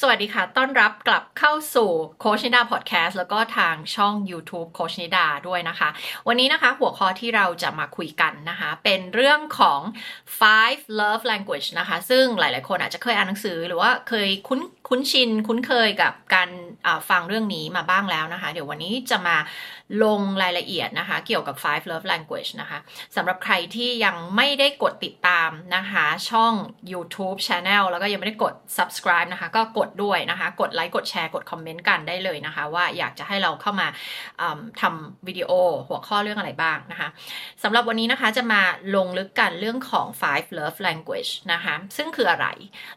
สวัสดีค่ะ ต้อนรับกลับเข้าสู่โคชนิดาพอดแคสต์แล้วก็ทางช่อง YouTube โคชนิดาด้วยนะคะ วันนี้นะคะหัวข้อที่เราจะมาคุยกันนะคะ เป็นเรื่องของ five love language นะคะ ซึ่งหลายๆ คนอาจจะเคยอ่านหนังสือ หรือว่าเคยคุ้นคุ้นชิน คุ้นเคยกับการฟังเรื่องนี้มาบ้างแล้วนะคะ เดี๋ยววันนี้จะมาลงรายละเอียดนะคะ เกี่ยวกับ five love language นะคะสำหรับใครที่ยังไม่ได้กดติดตามนะคะ ช่อง YouTube Channel แล้วก็ยังไม่ได้กด subscribe นะคะ ก็กดดด้วยนะคะ กดไลค์กดแชร์กดคอมเมนต์กันได้เลยนะคะ ว่าอยากจะให้เราเข้ามาทำวิดีโอหัวข้อเรื่องอะไรบ้างนะคะสำหรับวันนี้นะคะจะมาลงลึกกันเรื่องของ five love language นะคะซึ่งคืออะไร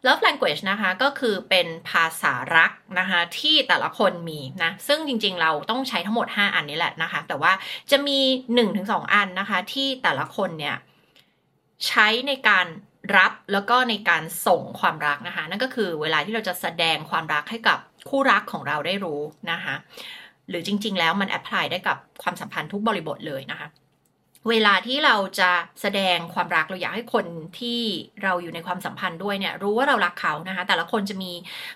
love language นะคะก็คือเป็นภาษารักนะคะที่แต่ละคนมีนะซึ่งจริงๆเราต้องใช้ทั้งหมด 5 อันนี้แหละนะคะ แต่ว่าจะมี 1-2 อันนะคะที่แต่ละคนเนี่ยใช้ในการ รับแล้วก็ในการส่งความรักนะคะ นั่นก็คือเวลาที่เราจะแสดงความรักให้กับคู่รักของเราได้รู้นะคะ หรือจริง ๆ แล้วมันแอพพลายได้กับความสัมพันธ์ทุกบริบทเลยนะคะ เวลาที่เราจะแสดงความรักเราอยากให้คนที่เราอยู่ในความสัมพันธ์ด้วยเนี่ยรู้ว่าเรารักเขานะคะ แต่ละคนจะมี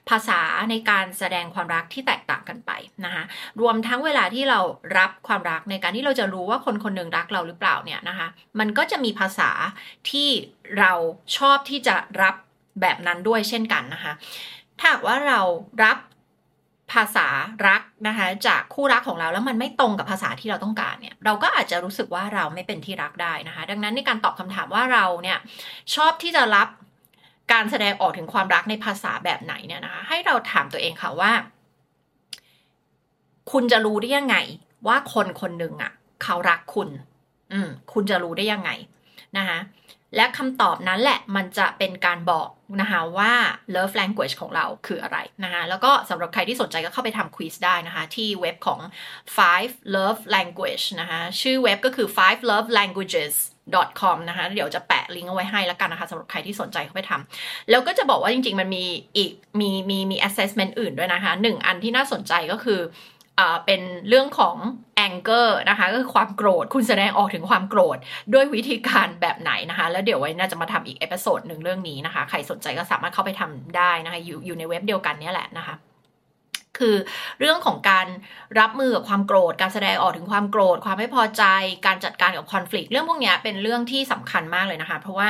ภาษาในการแสดงความรักที่แตกต่างกันไปนะคะรวมทั้งเวลาที่เรารับความรักในการที่เราจะรู้ว่าคนคนหนึ่งรักเราหรือเปล่าเนี่ยนะคะ มันก็จะมีภาษาที่เราชอบที่จะรับแบบนั้นด้วยเช่นกันนะคะ ถ้าว่าเรารับ ภาษารักนะคะจากคู่รักของเราแล้วมันไม่ตรงกับภาษาที่เราต้องการเนี่ยเราก็อาจจะรู้สึกว่าเราไม่เป็นที่รักได้นะคะ ดังนั้นในการตอบคำถามว่าเราเนี่ยชอบที่จะรับการแสดงออกถึงความรักในภาษาแบบไหนเนี่ยนะคะให้เราถามตัวเองค่ะว่า คุณจะรู้ได้ยังไง ว่าคนคนหนึ่งอะ เขารักคุณ อืมคุณจะรู้ได้ยังไงนะคะ และคำตอบนั้นแหละมันจะเป็นการบอกนะคะว่า love language ของเราคืออะไรนะคะแล้วก็สำหรับใครที่สนใจก็เข้าไปทำควิสได้นะคะ ที่เว็บของ five love language นะคะชื่อเว็บก็คือ five love languages com นะคะเดี๋ยวจะแปะลิงก์เอาไว้ให้แล้วกันนะคะสำหรับใครที่สนใจเข้าไปทำแล้วก็จะบอกว่าจริง ๆ มันมีอีกมีมีมี assessment อื่นด้วยนะคะหนึ่งอันที่น่าสนใจก็คือเป็นเรื่องของ anger นะคะก็คือความโกรธคุณแสดงออกถึงความโกรธด้วยวิธีการแบบไหนนะคะ แล้วเดี๋ยวไว้น่าจะมาทำอีก episode หนึ่งเรื่องนี้นะคะ ใครสนใจก็สามารถเข้าไปทำได้นะคะอยู่อยู่ในเว็บเดียวกันนี่แหละนะคะคือเรื่องของการรับมือกับความโกรธ การแสดงออกถึงความโกรธ ความไม่พอใจ การจัดการกับคอน FLICT เรื่องพวกนี้เป็นเรื่องที่สำคัญมากเลยนะคะ เพราะว่า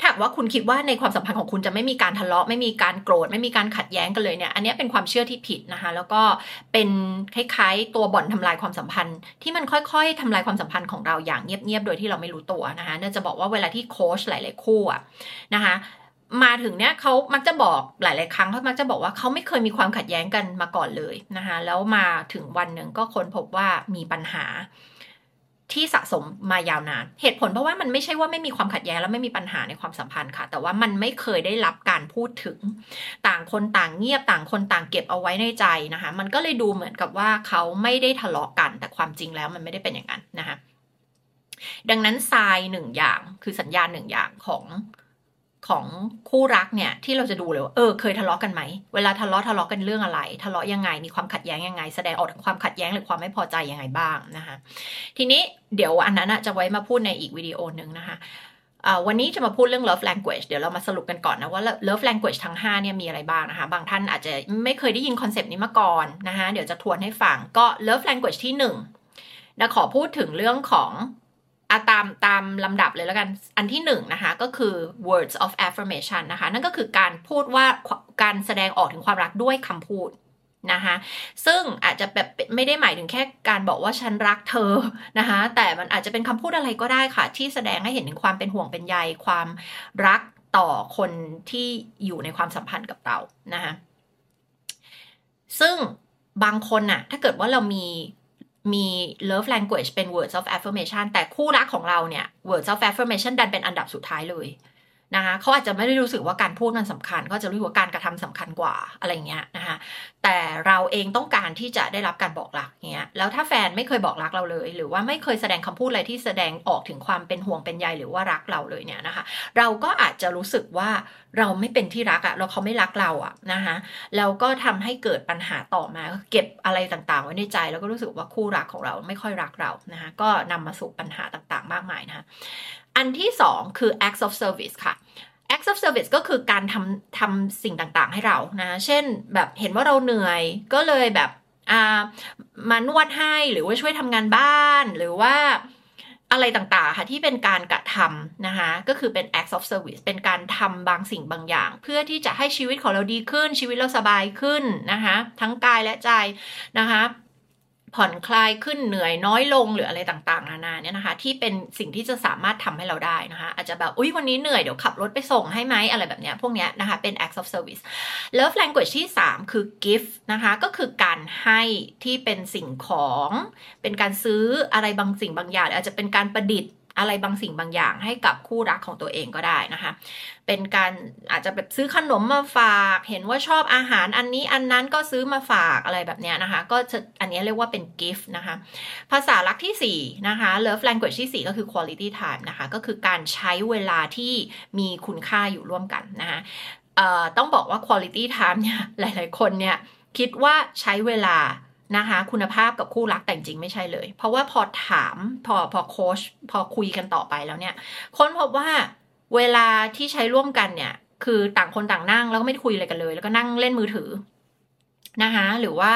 ถ้าว่าคุณคิดว่าในความสัมพันธ์ของคุณจะไม่มีการทะเลาะไม่มีการโกรธไม่มีการขัดแย้งกันเลยเนี่ยอันนี้เป็นความเชื่อที่ผิดนะคะแล้วก็เป็นคล้ายๆ ตัวบ่อนทำลายความสัมพันธ์ ที่มันค่อยๆทำลายความสัมพันธ์ของเราอย่างเงียบๆโดยที่เราไม่รู้ตัวนะคะน่าจะบอกว่าเวลาที่โค้ชหลายๆคู่อะนะคะมาถึงเนี้ยเขามักจะบอกหลาย ๆ ครั้งเขามักจะบอกว่าเขาไม่เคยมีความขัดแย้งกันมาก่อนเลยนะคะแล้วมาถึงวันหนึ่งก็ค้นพบว่ามีปัญหา ที่สะสมมายาวนาน เหตุผลเพราะว่ามันไม่ใช่ว่าไม่มีความขัดแย้งแล้วไม่มีปัญหาในความสัมพันธ์ค่ะ แต่ว่ามันไม่เคยได้รับการพูดถึง ต่างคนต่างเงียบต่างคนต่างเก็บเอาไว้ในใจนะคะ มันก็เลยดูเหมือนกับว่าเขาไม่ได้ทะเลาะกัน แต่ความจริงแล้วมันไม่ได้เป็นอย่างนั้นนะคะดังนั้นทรายหนึ่งอย่างคือสัญญาณหนึ่งอย่างของ ของคู่รักเนี่ยที่เราจะดูเลยว่าเออเคยทะเลาะกันไหมเวลาทะเลาะทะเลาะกันเรื่องอะไร ทะเลาะยังไงมีความขัดแย้งยังไง แสดงออกถึงความขัดแย้งหรือความไม่พอใจยังไงบ้างนะคะทีนี้เดี๋ยวอันนั้นจะไว้มาพูดในอีกวิดีโอหนึ่งนะคะวันนี้จะมาพูดเรื่อง love language เดี๋ยวเรามาสรุปกันก่อนนะว่า love language ทั้ง5เนี่ยมีอะไรบ้างนะคะ บางท่านอาจจะไม่เคยได้ยินคอนเซปต์นี้มาก่อนนะคะเดี๋ยวจะทวนให้ฟังก็ love language ที่1นะขอพูดถึงเรื่องของ อะตามตามลำดับเลยแล้วกัน อันที่หนึ่งนะคะก็คือ words of affirmation นะคะ นั่นก็คือการพูดว่าการแสดงออกถึงความรักด้วยคำพูดนะคะซึ่งอาจจะแบบไม่ได้หมายถึงแค่การบอกว่าฉันรักเธอนะคะแต่มันอาจจะเป็นคำพูดอะไรก็ได้ค่ะ ที่แสดงให้เห็นถึงความเป็นห่วงเป็นใยความรักต่อคนที่อยู่ในความสัมพันธ์กับเรานะคะซึ่งบางคนน่ะถ้าเกิดว่าเรามี มี love language เป็น words of affirmation แต่คู่รักของเราเนี่ย words of affirmation ดันเป็นอันดับสุดท้ายเลยนะคะเขาอาจจะไม่ได้รู้สึกว่าการพูดมันสำคัญ ก็จะรู้ว่าการกระทำสำคัญกว่าอะไรเงี้ยนะคะแต่เราเองต้องการที่จะได้รับการบอกรักเงี้ยแล้วถ้าแฟนไม่เคยบอกรักเราเลย หรือว่าไม่เคยแสดงคำพูดอะไรที่แสดงออกถึงความเป็นห่วงเป็นใยหรือว่ารักเราเลยเนี่ยนะคะ เราก็อาจจะรู้สึกว่าเราไม่เป็นที่รักอะเราเขาไม่รักเราอะนะคะแล้วก็ทำให้เกิดปัญหาต่อมาเก็บอะไรต่างๆ ไว้ในใจ แล้วก็รู้สึกว่าคู่รักของเราไม่ค่อยรักเรานะคะก็นำมาสู่ปัญหาต่างๆ มากมายนะคะอันที่สองคือ acts of service ค่ะ acts of service ก็คือการทำทำสิ่งต่างๆ ให้เรานะเช่นแบบเห็นว่าเราเหนื่อยก็เลยแบบมานวดให้หรือว่าช่วยทำงานบ้านหรือว่า อะไรต่างๆค่ะที่เป็นการกระทำนะคะก็คือเป็น acts of service เป็นการทำบางสิ่งบางอย่าง เพื่อที่จะให้ชีวิตของเราดีขึ้นชีวิตเราสบายขึ้นนะคะทั้งกายและใจนะคะ ผ่อนคลายขึ้นเหนื่อยน้อยลงหรืออะไรต่างๆ นานาเนี่ยนะคะ ที่เป็นสิ่งที่จะสามารถทำให้เราได้นะคะ อาจจะแบบอุ้ยวันนี้เหนื่อยเดี๋ยวขับรถไปส่งให้ไหมอะไรแบบเนี้ยพวกเนี้ยนะคะเป็น acts of service love language ที่ 3 คือ gift นะคะก็คือการให้ที่เป็นสิ่งของ เป็นการซื้ออะไรบางสิ่งบางอย่างอาจจะเป็นการประดิษฐ์ อะไรบางสิ่งบางอย่างให้กับคู่รักของตัวเองก็ได้นะคะ เป็นการอาจจะแบบซื้อขนมมาฝาก เห็นว่าชอบอาหารอันนี้อันนั้นก็ซื้อมาฝากอะไรแบบนี้นะคะ ก็อันนี้เรียกว่าเป็นกิฟต์นะคะ ภาษารักที่4นะคะ love language ที่ 4 ก็คือ quality time นะคะ ก็คือการใช้เวลาที่มีคุณค่าอยู่ร่วมกันนะคะต้องบอกว่า quality time เนี่ยหลาย ๆ คนเนี่ยคิดว่าใช้เวลา นะคะ คุณภาพกับคู่รักแต่จริงไม่ใช่เลย เพราะว่าพอถามพอพอโค้ชพอคุยกันต่อไปแล้วเนี่ย ค้นพบว่าเวลาที่ใช้ร่วมกันเนี่ย คือต่างคนต่างนั่งแล้วก็ไม่ได้คุยอะไรกันเลย แล้วก็นั่งเล่นมือถือนะคะหรือว่า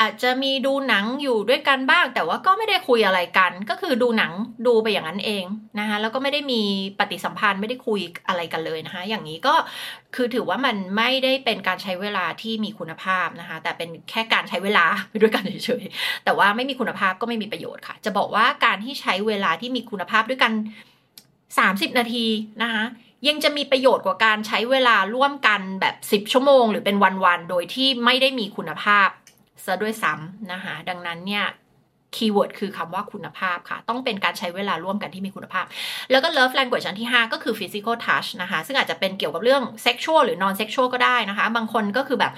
อาจจะมีดูหนังอยู่ด้วยกันบ้าง แต่ว่าก็ไม่ได้คุยอะไรกัน ก็คือดูหนังดูไปอย่างนั้นเองนะคะแล้วก็ไม่ได้มีปฏิสัมพันธ์ไม่ได้คุยอะไรกันเลยนะคะ อย่างนี้ก็คือถือว่ามันไม่ได้เป็นการใช้เวลาที่มีคุณภาพนะคะ แต่เป็นแค่การใช้เวลาไปด้วยกันเฉยๆแต่ว่าไม่มีคุณภาพก็ไม่มีประโยชน์ค่ะ จะบอกว่าการที่ใช้เวลาที่มีคุณภาพด้วยกัน 30 นาทีนะคะยังจะมีประโยชน์กว่าการใช้เวลาร่วมกันแบบ 10 ชั่วโมง หรือเป็นวันๆโดยที่ไม่ได้มีคุณภาพ ซะด้วยซ้ำนะคะดังนั้นเนี่ยkeyword คือคำว่าคุณภาพค่ะ ต้องเป็นการใช้เวลาร่วมกันที่มีคุณภาพ แล้วก็ love language อันที่ 5 ก็คือ physical touch นะคะ ซึ่งอาจจะเป็นเกี่ยวกับเรื่อง sexual หรือ non sexual ก็ได้นะคะ บางคนก็คือแบบ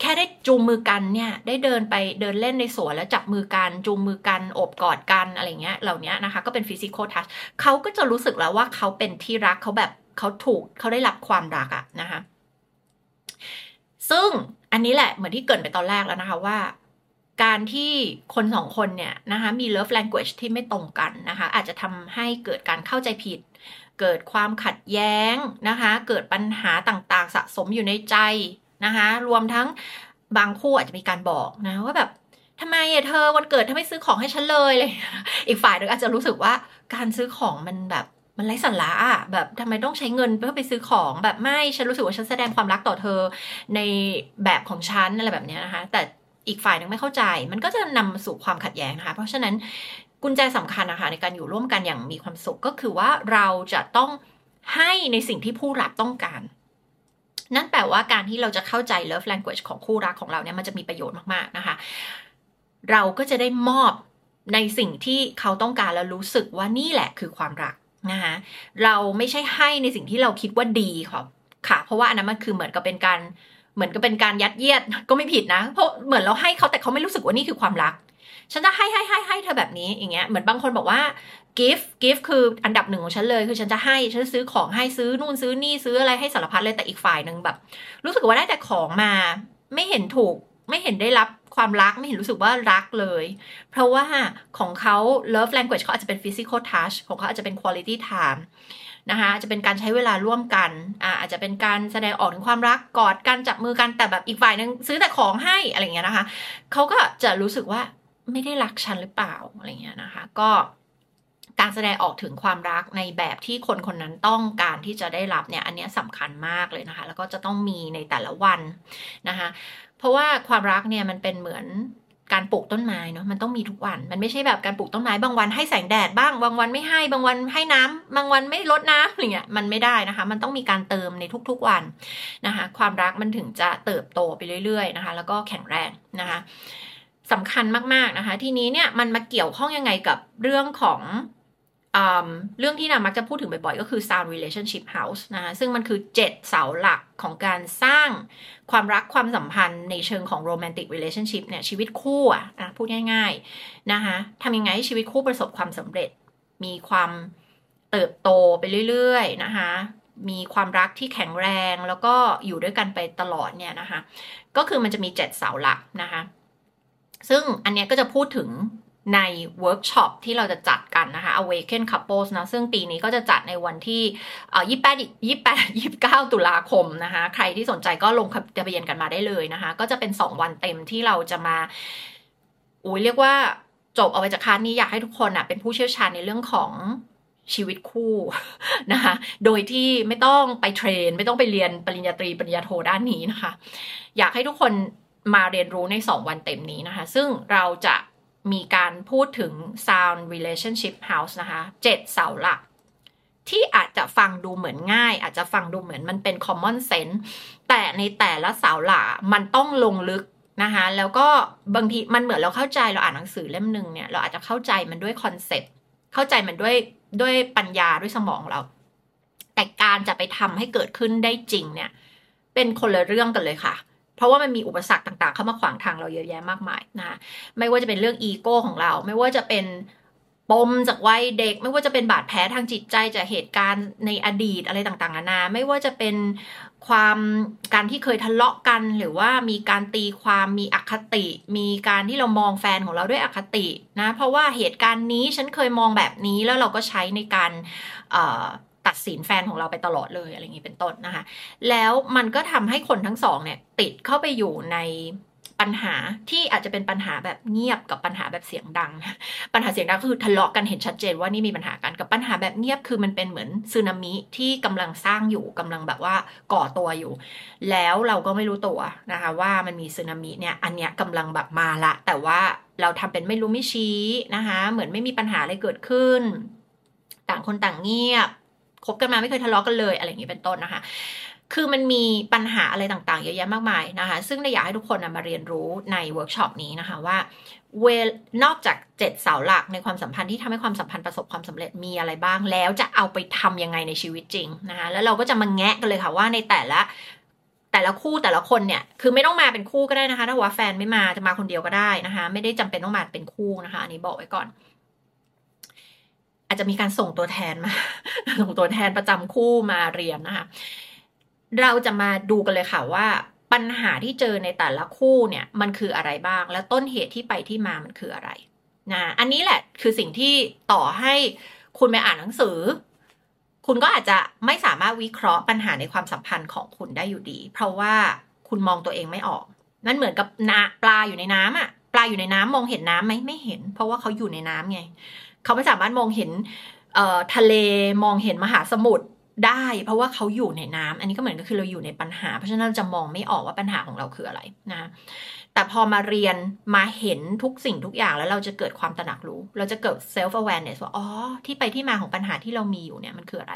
แค่ได้จูงมือกันเนี่ย ได้เดินไปเดินเล่นในสวนแล้วจับมือกันจูงมือกันโอบกอดกันอะไรเงี้ยเหล่านี้นะคะ ก็เป็น physical touch เขาก็จะรู้สึกแล้วว่าเขาเป็นที่รักเขาแบบเขาถูกเขาได้รับความรักอะนะคะซึ่ง อันนี้แหละเหมือนที่เกิดไปตอนแรกแล้วนะคะว่า การที่คนสองคนเนี่ยนะคะมี love language ที่ไม่ตรงกันนะคะ อาจจะทำให้เกิดการเข้าใจผิด เกิดความขัดแย้งนะคะ เกิดปัญหาต่างๆ สะสมอยู่ในใจนะคะ รวมทั้งบางคู่อาจจะมีการบอกนะว่าแบบทำไมอะเธอวันเกิดทำไม่ซื้อของให้ฉันเลยเลย อีกฝ่ายหนึ่งอาจจะรู้สึกว่าการซื้อของมันแบบ มันไร้สาระอะแบบทำไมต้องใช้เงินเพื่อไปซื้อของแบบไม่ฉันรู้สึกว่าฉันแสดงความรักต่อเธอ ในแบบของฉันอะไรแบบนี้นะคะ แต่อีกฝ่ายนึงไม่เข้าใจ มันก็จะนำมาสู่ความขัดแย้งนะคะ เพราะฉะนั้นกุญแจสำคัญนะคะ ในการอยู่ร่วมกันอย่างมีความสุขก็คือว่าเราจะต้องให้ในสิ่งที่ผู้รับต้องการ นั่นแปลว่าการที่เราจะเข้าใจ love language ของคู่รักของเราเนี่ยมันจะมีประโยชน์มากๆนะคะ เราก็จะได้มอบในสิ่งที่เขาต้องการแล้วรู้สึกว่านี่แหละคือความรัก นะคะเราไม่ใช่ให้ในสิ่งที่เราคิดว่าดีค่ะค่ะ เพราะว่าอันนั้นมันคือเหมือนกับเป็นการเหมือนกับเป็นการยัดเยียดก็ไม่ผิดนะ เพราะเหมือนเราให้เขาแต่เขาไม่รู้สึกว่านี่คือความรัก ฉันจะให้ให้ให้ให้เธอแบบนี้อย่างเงี้ยเหมือนบางคนบอกว่า gift gift คืออันดับหนึ่งของฉันเลย คือฉันจะให้ฉันซื้อของให้ซื้อนู่นซื้อนี่ซื้ออะไรให้สารพัดเลยแต่อีกฝ่ายหนึ่งแบบ รู้สึกว่าได้แต่ของมา ไม่เห็นถูกไม่เห็นได้รับ ความรักไม่เห็นรู้สึกว่ารักเลย เพราะว่าของเขา love language เขาอาจจะเป็น physical touch ของเขาอาจจะเป็น quality time นะคะจะเป็นการใช้เวลาร่วมกันอาอาจจะเป็นการแสดงออกถึงความรักกอดกันจับมือกันแต่แบบอีกฝ่ายนึงซื้อแต่ของให้อะไรเงี้ยนะคะเขาก็จะรู้สึกว่าไม่ได้รักฉันหรือเปล่าอะไรเงี้ยนะคะ ก็การแสดงออกถึงความรักในแบบที่คนคนนั้นต้องการที่จะได้รับเนี่ย อันนี้สำคัญมากเลยนะคะ แล้วก็จะต้องมีในแต่ละวันนะคะ เพราะว่าความรักเนี่ยมันเป็นเหมือนการปลูกต้นไม้เนาะมันต้องมีทุกวัน มันไม่ใช่แบบการปลูกต้นไม้บางวันให้แสงแดดบ้างบางวันไม่ให้บางวันให้น้ำบางวันไม่ลดน้ำอะไรเงี้ยมันไม่ได้นะคะ มันต้องมีการเติมในทุกๆวันนะคะ ความรักมันถึงจะเติบโตไปเรื่อยๆนะคะ แล้วก็แข็งแรงนะคะสำคัญมากๆนะคะ ทีนี้เนี่ยมันมาเกี่ยวข้องยังไงกับเรื่องของ เรื่องที่นามักจะพูดถึงบ่อยๆ ก็คือ sound relationship house นะคะซึ่งมันคือ 7 เสาหลักของการสร้างความรักความสัมพันธ์ในเชิงของ romantic relationship เนี่ยชีวิตคู่อะนะพูดง่ายๆนะคะทำยังไงให้ชีวิตคู่ประสบความสำเร็จ มีความเติบโตไปเรื่อยๆนะคะมีความรักที่แข็งแรงแล้วก็อยู่ด้วยกันไปตลอดเนี่ยนะคะก็คือมันจะมี 7 เสาหลักนะคะซึ่งอันนี้ก็จะพูดถึง ในเวิร์กช็อปที่เราจะจัดกันนะคะ Awaken Couples นะ ซึ่งปีนี้ก็จะจัดในวันที่ยี่แปดยี่แปดยี่เก้าตุลาคมนะคะ ใครที่สนใจก็ลงทะเบียนกันมาได้เลยนะคะ ก็จะเป็นสองวันเต็มที่เราจะมา อุ้ยเรียกว่าจบเอาไปจากคานี้อยากให้ทุกคนอะเป็นผู้เชี่ยวชาญในเรื่องของชีวิตคู่นะคะ โดยที่ไม่ต้องไปเทรน ไม่ต้องไปเรียนปริญญาตรีปริญญาโทด้านนี้นะคะ อยากให้ทุกคนมาเรียนรู้ใน 2 วันเต็มนี้นะคะ ซึ่งเราจะ มีการพูดถึง sound relationship house นะคะเจ็ดเสาหลัก ที่อาจจะฟังดูเหมือนง่าย อาจจะฟังดูเหมือนมันเป็น common sense แต่ในแต่ละเสาหลักมันต้องลงลึกนะคะแล้วก็บางทีมันเหมือนเราเข้าใจเราอ่านหนังสือเล่มหนึ่งเนี่ยเราอาจจะเข้าใจมันด้วยคอนเซ็ปต์เข้าใจมันด้วยด้วยปัญญาด้วยสมองเรา แต่การจะไปทำให้เกิดขึ้นได้จริงเนี่ย เป็นคนละเรื่องกันเลยค่ะ เพราะว่ามันมีอุปสรรคต่างๆ เข้ามาขวางทางเราเยอะแยะมากมายนะคะไม่ว่าจะเป็นเรื่องอีโก้ของเรา ไม่ว่าจะเป็นปมจากวัยเด็ก ไม่ว่าจะเป็นบาดแผลทางจิตใจจากเหตุการณ์ในอดีตอะไรต่างๆนานาไม่ว่าจะเป็นความการที่เคยทะเลาะกัน หรือว่ามีการตีความมีอคติ มีการที่เรามองแฟนของเราด้วยอคตินะเพราะว่าเหตุการณ์นี้ฉันเคยมองแบบนี้แล้วเราก็ใช้ในการ ดสินแฟนของเราไปตลอดเลยอะไรอย่างนี้เป็นต้นนะคะ แล้วมันก็ทำให้คนทั้งสองเนี่ยติดเข้าไปอยู่ในปัญหาที่อาจจะเป็นปัญหาแบบเงียบกับปัญหาแบบเสียงดัง ปัญหาเสียงดังคือทะเลาะกันเห็นชัดเจนว่านี่มีปัญหากันกับปัญหาแบบเงียบคือมันเป็นเหมือนสึนามิที่กำลังสร้างอยู่กำลังแบบว่าก่อตัวอยู่ แล้วเราก็ไม่รู้ตัวนะคะว่ามันมีสึนามิเนี่ยอันเนี้ยกำลังแบบมาละ แต่ว่าเราทำเป็นไม่รู้ไม่ชี้นะคะเหมือนไม่มีปัญหาอะไรเกิดขึ้น ต่างคนต่างเงียบ คบกันมาไม่เคยทะเลาะกันเลยอะไรอย่างนี้เป็นต้นนะคะ คือมันมีปัญหาอะไรต่างๆ เยอะแยะมากมายนะคะ ซึ่งอยากให้ทุกคนมาเรียนรู้ในเวิร์กช็อปนี้นะคะว่าเวนอกจากเจ็ดเสาหลักในความสัมพันธ์ที่ทำให้ความสัมพันธ์ประสบความสำเร็จมีอะไรบ้าง แล้วจะเอาไปทำยังไงในชีวิตจริงนะคะแล้วเราก็จะมาแงะกันเลยค่ะว่าในแต่ละแต่ละคู่แต่ละคนเนี่ยคือไม่ต้องมาเป็นคู่ก็ได้นะคะ ถ้าว่าแฟนไม่มาจะมาคนเดียวก็ได้นะคะ ไม่ได้จำเป็นต้องมาเป็นคู่นะคะ อันนี้บอกไว้ก่อน อาจจะมีการส่งตัวแทนมา ส่งตัวแทนประจำคู่มาเรียนนะคะ เราจะมาดูกันเลยค่ะว่าปัญหาที่เจอในแต่ละคู่เนี่ยมันคืออะไรบ้าง และต้นเหตุที่ไปที่มามันคืออะไรนะอันนี้แหละคือสิ่งที่ต่อให้คุณไปอ่านหนังสือ คุณก็อาจจะไม่สามารถวิเคราะห์ปัญหาในความสัมพันธ์ของคุณได้อยู่ดี เพราะว่าคุณมองตัวเองไม่ออก นั่นเหมือนกับนาปลาอยู่ในน้ำอะ ปลาอยู่ในน้ำมองเห็นน้ำไหมไม่เห็น เพราะว่าเขาอยู่ในน้ำไง เขาไม่สามารถมองเห็นทะเลมองเห็นมหาสมุทรได้ เพราะว่าเขาอยู่ในน้ำอันนี้ก็เหมือนก็คือเราอยู่ในปัญหา เพราะฉะนั้นเราจะมองไม่ออกว่าปัญหาของเราคืออะไรนะแต่พอมาเรียนมาเห็นทุกสิ่งทุกอย่างแล้วเราจะเกิดความตระหนักรู้ เราจะเกิด self awareness ว่าอ๋อที่ไปที่มาของปัญหาที่เรามีอยู่เนี่ยมันคืออะไร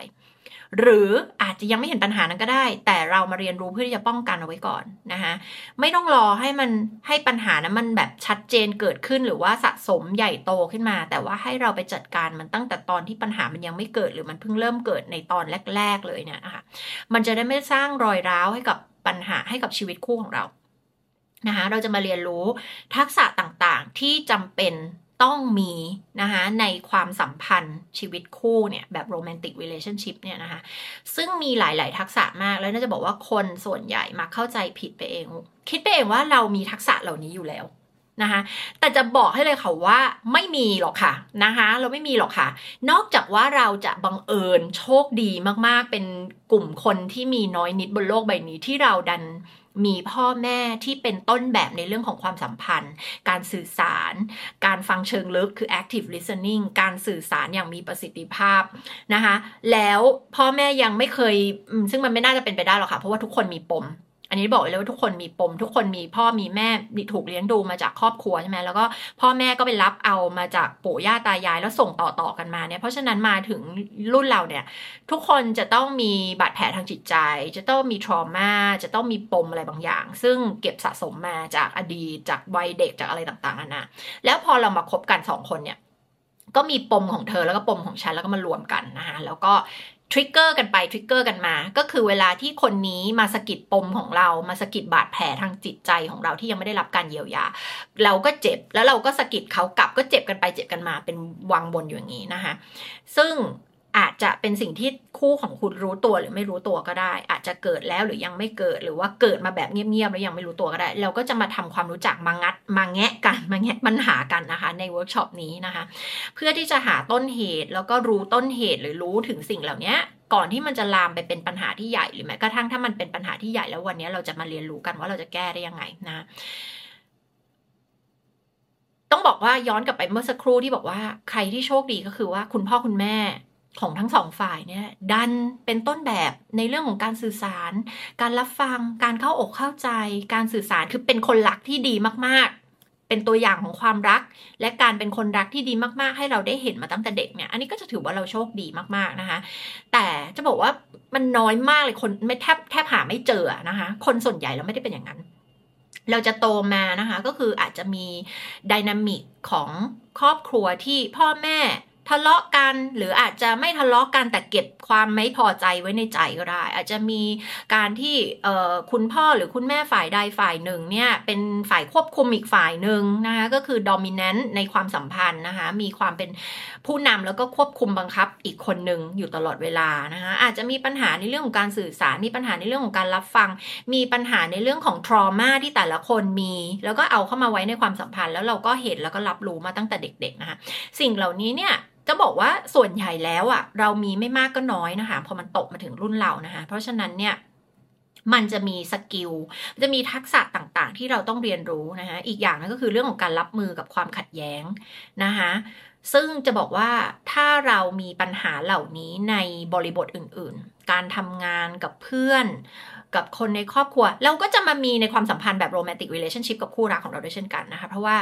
หรืออาจจะยังไม่เห็นปัญหานั้นก็ได้ แต่เรามาเรียนรู้เพื่อที่จะป้องกันเอาไว้ก่อนนะคะไม่ต้องรอให้มันให้ปัญหานั้นมันแบบชัดเจนเกิดขึ้นหรือว่าสะสมใหญ่โตขึ้นมา แต่ว่าให้เราไปจัดการมันตั้งแต่ตอนที่ปัญหามันยังไม่เกิดหรือมันเพิ่งเริ่มเกิดในตอนแรก ๆ เลยเนี่ยนะคะมันจะได้ไม่สร้างรอยร้าวให้กับปัญหาให้กับชีวิตคู่ของเรานะคะเราจะมาเรียนรู้ทักษะต่างๆที่จำเป็น ต้องมีนะคะในความสัมพันธ์ชีวิตคู่เนี่ยแบบโรแมนติก relationship เนี่ยนะคะซึ่งมีหลาย ๆ ทักษะมากแล้วน่าจะบอกว่าคนส่วนใหญ่มาเข้าใจผิดไปเอง คิดไปเองว่าเรามีทักษะเหล่านี้อยู่แล้วนะคะแต่จะบอกให้เลยค่ะว่าไม่มีหรอกค่ะนะคะเราไม่มีหรอกค่ะ นอกจากว่าเราจะบังเอิญโชคดีมากๆ เป็นกลุ่มคนที่มีน้อยนิดบนโลกใบนี้ที่เราดัน มีพ่อแม่ที่เป็นต้นแบบในเรื่องของความสัมพันธ์ การสื่อสาร การฟังเชิงลึกคือ active listening การสื่อสารอย่างมีประสิทธิภาพนะคะ แล้วพ่อแม่ยังไม่เคย ซึ่งมันไม่น่าจะเป็นไปได้หรอกค่ะ เพราะว่าทุกคนมีปม อันนี้บอกเลยว่าทุกคนมีปม ทุกคนมีพ่อมีแม่ถูกเลี้ยงดูมาจากครอบครัวใช่ไหมแล้วก็พ่อแม่ก็ไปรับเอามาจากปู่ย่าตายายแล้วส่งต่อต่อกันมาเนี่ยเพราะฉะนั้นมาถึงรุ่นเราเนี่ย ทุกคนจะต้องมีบาดแผลทางจิตใจ จะต้องมีทรมาจะต้องมีปมอะไรบางอย่าง ซึ่งเก็บสะสมมาจากอดีตจากวัยเด็กจากอะไรต่างๆนะแล้วพอเรามาคบกันสองคนเนี่ยก็มีปมของเธอแล้วก็ปมของฉันแล้วก็มารวมกันนะคะแล้วก็ trigger กันไป trigger กันมา ก็คือเวลาที่คนนี้มาสะกิดปมของเรามาสะกิดบาดแผลทางจิตใจของเราที่ยังไม่ได้รับการเยียวยา เราก็เจ็บแล้วเราก็สะกิดเขากลับก็เจ็บกันไปเจ็บกันมาเป็นวังวนอยู่อย่างนี้นะคะซึ่ง อาจจะเป็นสิ่งที่คู่ของคุณรู้ตัวหรือไม่รู้ตัวก็ได้ อาจจะเกิดแล้วหรือยังไม่เกิดหรือว่าเกิดมาแบบเงียบๆแล้วยังไม่รู้ตัวก็ได้ เราก็จะมาทำความรู้จักมางัดมาแงะกันมาแงะปัญหากันนะคะ ในเวิร์กช็อปนี้นะคะ เพื่อที่จะหาต้นเหตุแล้วก็รู้ต้นเหตุหรือรู้ถึงสิ่งเหล่านี้ก่อนที่มันจะลามไปเป็นปัญหาที่ใหญ่หรือแม้กระทั่งถ้ามันเป็นปัญหาที่ใหญ่แล้ววันนี้เราจะมาเรียนรู้กันว่าเราจะแก้ได้ยังไงนะต้องบอกว่าย้อนกลับไปเมื่อสักครู่ที่บอกว่าใครที่โชคดีก็คือว่าคุณพ่อคุณแม่ ของทั้งสองฝ่ายเนี่ยดันเป็นต้นแบบในเรื่องของการสื่อสาร การรับฟัง การเข้าอกเข้าใจ การสื่อสารคือเป็นคนรักที่ดีมากๆ เป็นตัวอย่างของความรัก และการเป็นคนรักที่ดีมากๆ ให้เราได้เห็นมาตั้งแต่เด็กเนี่ยอันนี้ก็จะถือว่าเราโชคดีมากๆนะคะ แต่จะบอกว่ามันน้อยมากเลยคนไม่แทบแทบหาไม่เจอนะคะ คนส่วนใหญ่เราไม่ได้เป็นอย่างนั้น เราจะโตมานะคะ ก็คืออาจจะมีดินามิกของครอบครัวที่พ่อแม่ ทะเลาะกันหรืออาจจะไม่ทะเลาะกันแต่เก็บความไม่พอใจไว้ในใจก็ได้ อาจจะมีการที่คุณพ่อหรือคุณแม่ฝ่ายใดฝ่ายหนึ่งเนี่ยเป็นฝ่ายควบคุมอีกฝ่ายหนึ่งนะคะก็คือดอมิเนนต์ในความสัมพันธ์นะคะมีความเป็นผู้นำแล้วก็ควบคุมบังคับอีกคนหนึ่งอยู่ตลอดเวลานะคะอาจจะมีปัญหาในเรื่องของการสื่อสารมีปัญหาในเรื่องของการรับฟัง มีปัญหาในเรื่องของทรมาที่แต่ละคนมี แล้วก็เอาเข้ามาไว้ในความสัมพันธ์ แล้วเราก็เห็นแล้วก็รับรู้มาตั้งแต่เด็กๆนะคะสิ่งเหล่านี้เนี่ย จะบอกว่าส่วนใหญ่แล้วอะ่ะเรามีไม่มากก็น้อยนะคะ พอมันตกมาถึงรุ่นเรานะคะ เพราะฉะนั้นเนี่ยมันจะมีสกิล จะมีทักษะต่างๆ ที่เราต้องเรียนรู้นะคะอีกอย่างนึงก็คือเรื่องของการรับมือกับความขัดแย้งนะคะซึ่งจะบอกว่าถ้าเรามีปัญหาเหล่านี้ในบริบทอื่นๆ การทำงานกับเพื่อน กับคนในครอบครัว เราก็จะมามีในความสัมพันธ์แบบ romantic relationship กับคู่รักของเราด้วยเช่นกันนะคะ เพราะว่า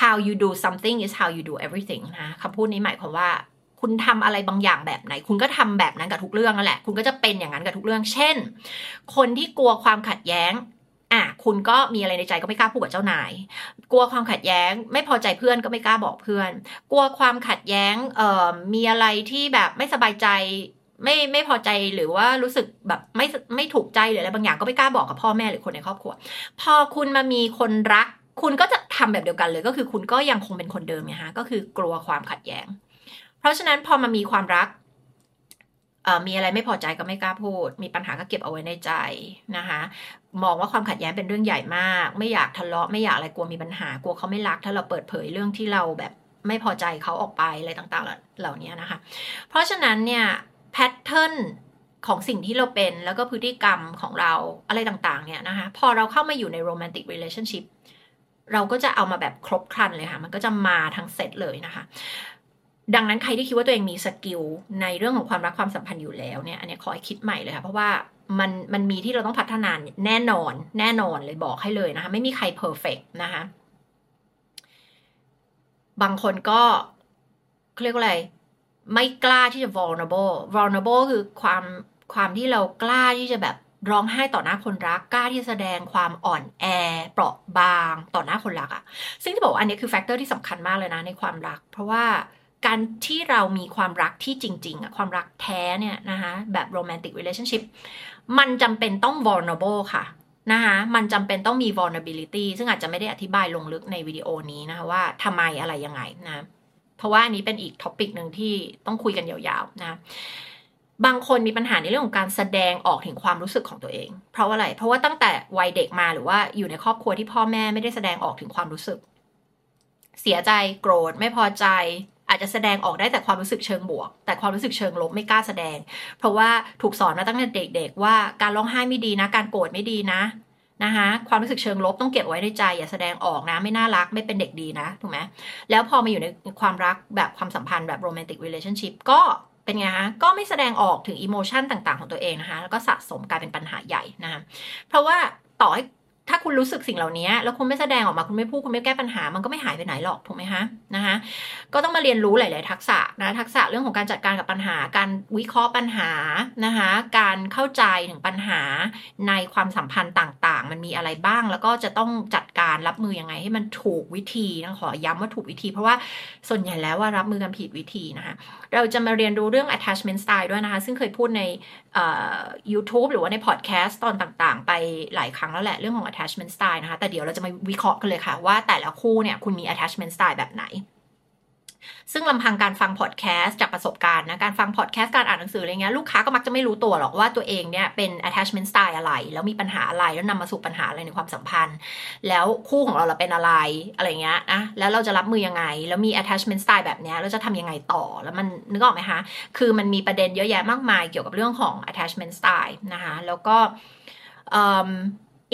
how you do something is how you do everything นะคำพูดนี้หมายความว่า คุณทำอะไรบางอย่างแบบไหน คุณก็ทำแบบนั้นกับทุกเรื่องนั่นแหละ คุณก็จะเป็นอย่างนั้นกับทุกเรื่อง เช่น คนที่กลัวความขัดแย้งอะคุณก็มีอะไรในใจก็ไม่กล้าพูดกับเจ้านาย กลัวความขัดแย้ง ไม่พอใจเพื่อนก็ไม่กล้าบอกเพื่อน กลัวความขัดแย้งเอ่อมีอะไรที่แบบไม่สบายใจ ไม่ไม่พอใจหรือว่ารู้สึกแบบไม่ไม่ถูกใจหรืออะไรบางอย่างก็ไม่กล้าบอกกับพ่อแม่หรือคนในครอบครัว พอคุณมามีคนรัก คุณก็จะทำแบบเดียวกันเลยก็คือคุณก็ยังคงเป็นคนเดิมไงฮะก็คือกลัวความขัดแย้ง เพราะฉะนั้นพอมามีความรักมีอะไรไม่พอใจก็ไม่กล้าพูด มีปัญหาก็เก็บเอาไว้ในใจนะคะ มองว่าความขัดแย้งเป็นเรื่องใหญ่มาก ไม่อยากทะเลาะ ไม่อยากอะไรกลัวมีปัญหากลัวเขาไม่รัก ถ้าเราเปิดเผยเรื่องที่เราแบบไม่พอใจเขาออกไปอะไรต่างๆเหล่านี้นะคะ เพราะฉะนั้นเนี่ย pattern ของสิ่งที่เราเป็นแล้วก็พฤติกรรมของเราอะไรต่างๆ เนี่ยนะคะ พอเราเข้ามาอยู่ใน romantic relationship เราก็จะเอามาแบบครบครันเลยค่ะ มันก็จะมาทั้งเซตเลยนะคะ ดังนั้นใครที่คิดว่าตัวเองมี skill ในเรื่องของความรักความสัมพันธ์อยู่แล้วเนี่ย อันนี้ขอให้คิดใหม่เลยค่ะ เพราะว่ามันมันมีที่เราต้องพัฒนาแน่นอน แน่นอนเลยบอกให้เลยนะคะ ไม่มีใคร perfect นะคะ บางคนก็เรียกว่าอะไร ไม่กล้าที่จะ vulnerable vulnerable คือความความที่เรากล้าที่จะแบบร้องไห้ต่อหน้าคนรักกล้าที่แสดงความอ่อนแอ เปราะบางต่อหน้าคนรักอะซึ่งจะบอกอันนี้คือ factor ที่สำคัญมากเลยนะในความรัก เพราะว่าการที่เรามีความรักที่จริง ๆอะความรักแท้เนี่ยนะคะแบบ romantic relationship มันจำเป็นต้อง vulnerable ค่ะนะคะมันจำเป็นต้องมี vulnerability ซึ่งอาจจะไม่ได้อธิบายลงลึกในวิดีโอนี้นะคะว่าทำไมอะไรยังไงนะ เพราะว่าอันนี้เป็นอีก topic หนึ่งที่ต้องคุยกันยาวๆนะบางคนมีปัญหาในเรื่องของการแสดงออกถึงความรู้สึกของตัวเอง เพราะว่าอะไร เพราะว่าตั้งแต่วัยเด็กมาหรือว่าอยู่ในครอบครัวที่พ่อแม่ไม่ได้แสดงออกถึงความรู้สึก เสียใจโกรธไม่พอใจ อาจจะแสดงออกได้แต่ความรู้สึกเชิงบวก แต่ความรู้สึกเชิงลบไม่กล้าแสดง เพราะว่าถูกสอนมาตั้งแต่เด็ก ๆ ว่าการร้องไห้ไม่ดีนะ การโกรธไม่ดีนะ นะคะความรู้สึกเชิงลบต้องเก็บไว้ในใจ อย่าแสดงออกนะไม่น่ารักไม่เป็นเด็กดีนะถูกไหมแล้วพอมาอยู่ในความรักแบบความสัมพันธ์แบบ romantic relationship ก็เป็นไงคะก็ไม่แสดงออกถึง emotion ต่างๆ ของตัวเองนะคะ แล้วก็สะสมกลายเป็นปัญหาใหญ่นะคะ เพราะว่าต่อให้ ถ้าคุณรู้สึกสิ่งเหล่านี้แล้วคุณไม่แสดงออกมาคุณไม่พูดคุณไม่แก้ปัญหา มันก็ไม่หายไปไหนหรอกถูกไหมคะนะคะก็ต้องมาเรียนรู้หลาย ๆ ทักษะนะทักษะเรื่องของการจัดการกับปัญหา การวิเคราะห์ปัญหานะคะการเข้าใจถึงปัญหาในความสัมพันธ์ต่าง ๆ มันมีอะไรบ้าง แล้วก็จะต้องจัด การรับมือยังไงให้มันถูกวิธีนะขอย้ำว่าถูกวิธี เพราะว่าส่วนใหญ่แล้วว่ารับมือกันผิดวิธีนะคะ เราจะมาเรียนรู้เรื่อง attachment style ด้วยนะคะ ซึ่งเคยพูดใน YouTube หรือว่าในพอดแคสต์ตอนต่างๆ ไปหลายครั้งแล้วแหละเรื่องของ attachment style นะคะ แต่เดี๋ยวเราจะมาวิเคราะห์กันเลยค่ะว่าแต่ละคู่เนี่ยคุณมี attachment style แบบไหน ซึ่งลำพังการฟังพอดแคสต์จากประสบการณ์นะการฟังพอดแคสต์การอ่านหนังสืออะไรเงี้ยลูกค้าก็มักจะไม่รู้ตัวหรอกว่าตัวเองเนี่ยเป็น attachment style อะไร แล้วมีปัญหาอะไรแล้วนำมาสู่ปัญหาอะไรในความสัมพันธ์ แล้วคู่ของเราเราเป็นอะไรอะไรเงี้ยนะแล้วเราจะรับมือยังไง แล้วมี attachment style แบบเนี้ยเราจะทำยังไงต่อแล้วมันนึกออกไหมคะคือมันมีประเด็นเยอะแยะมากมายเกี่ยวกับเรื่องของ attachment style นะคะแล้วก็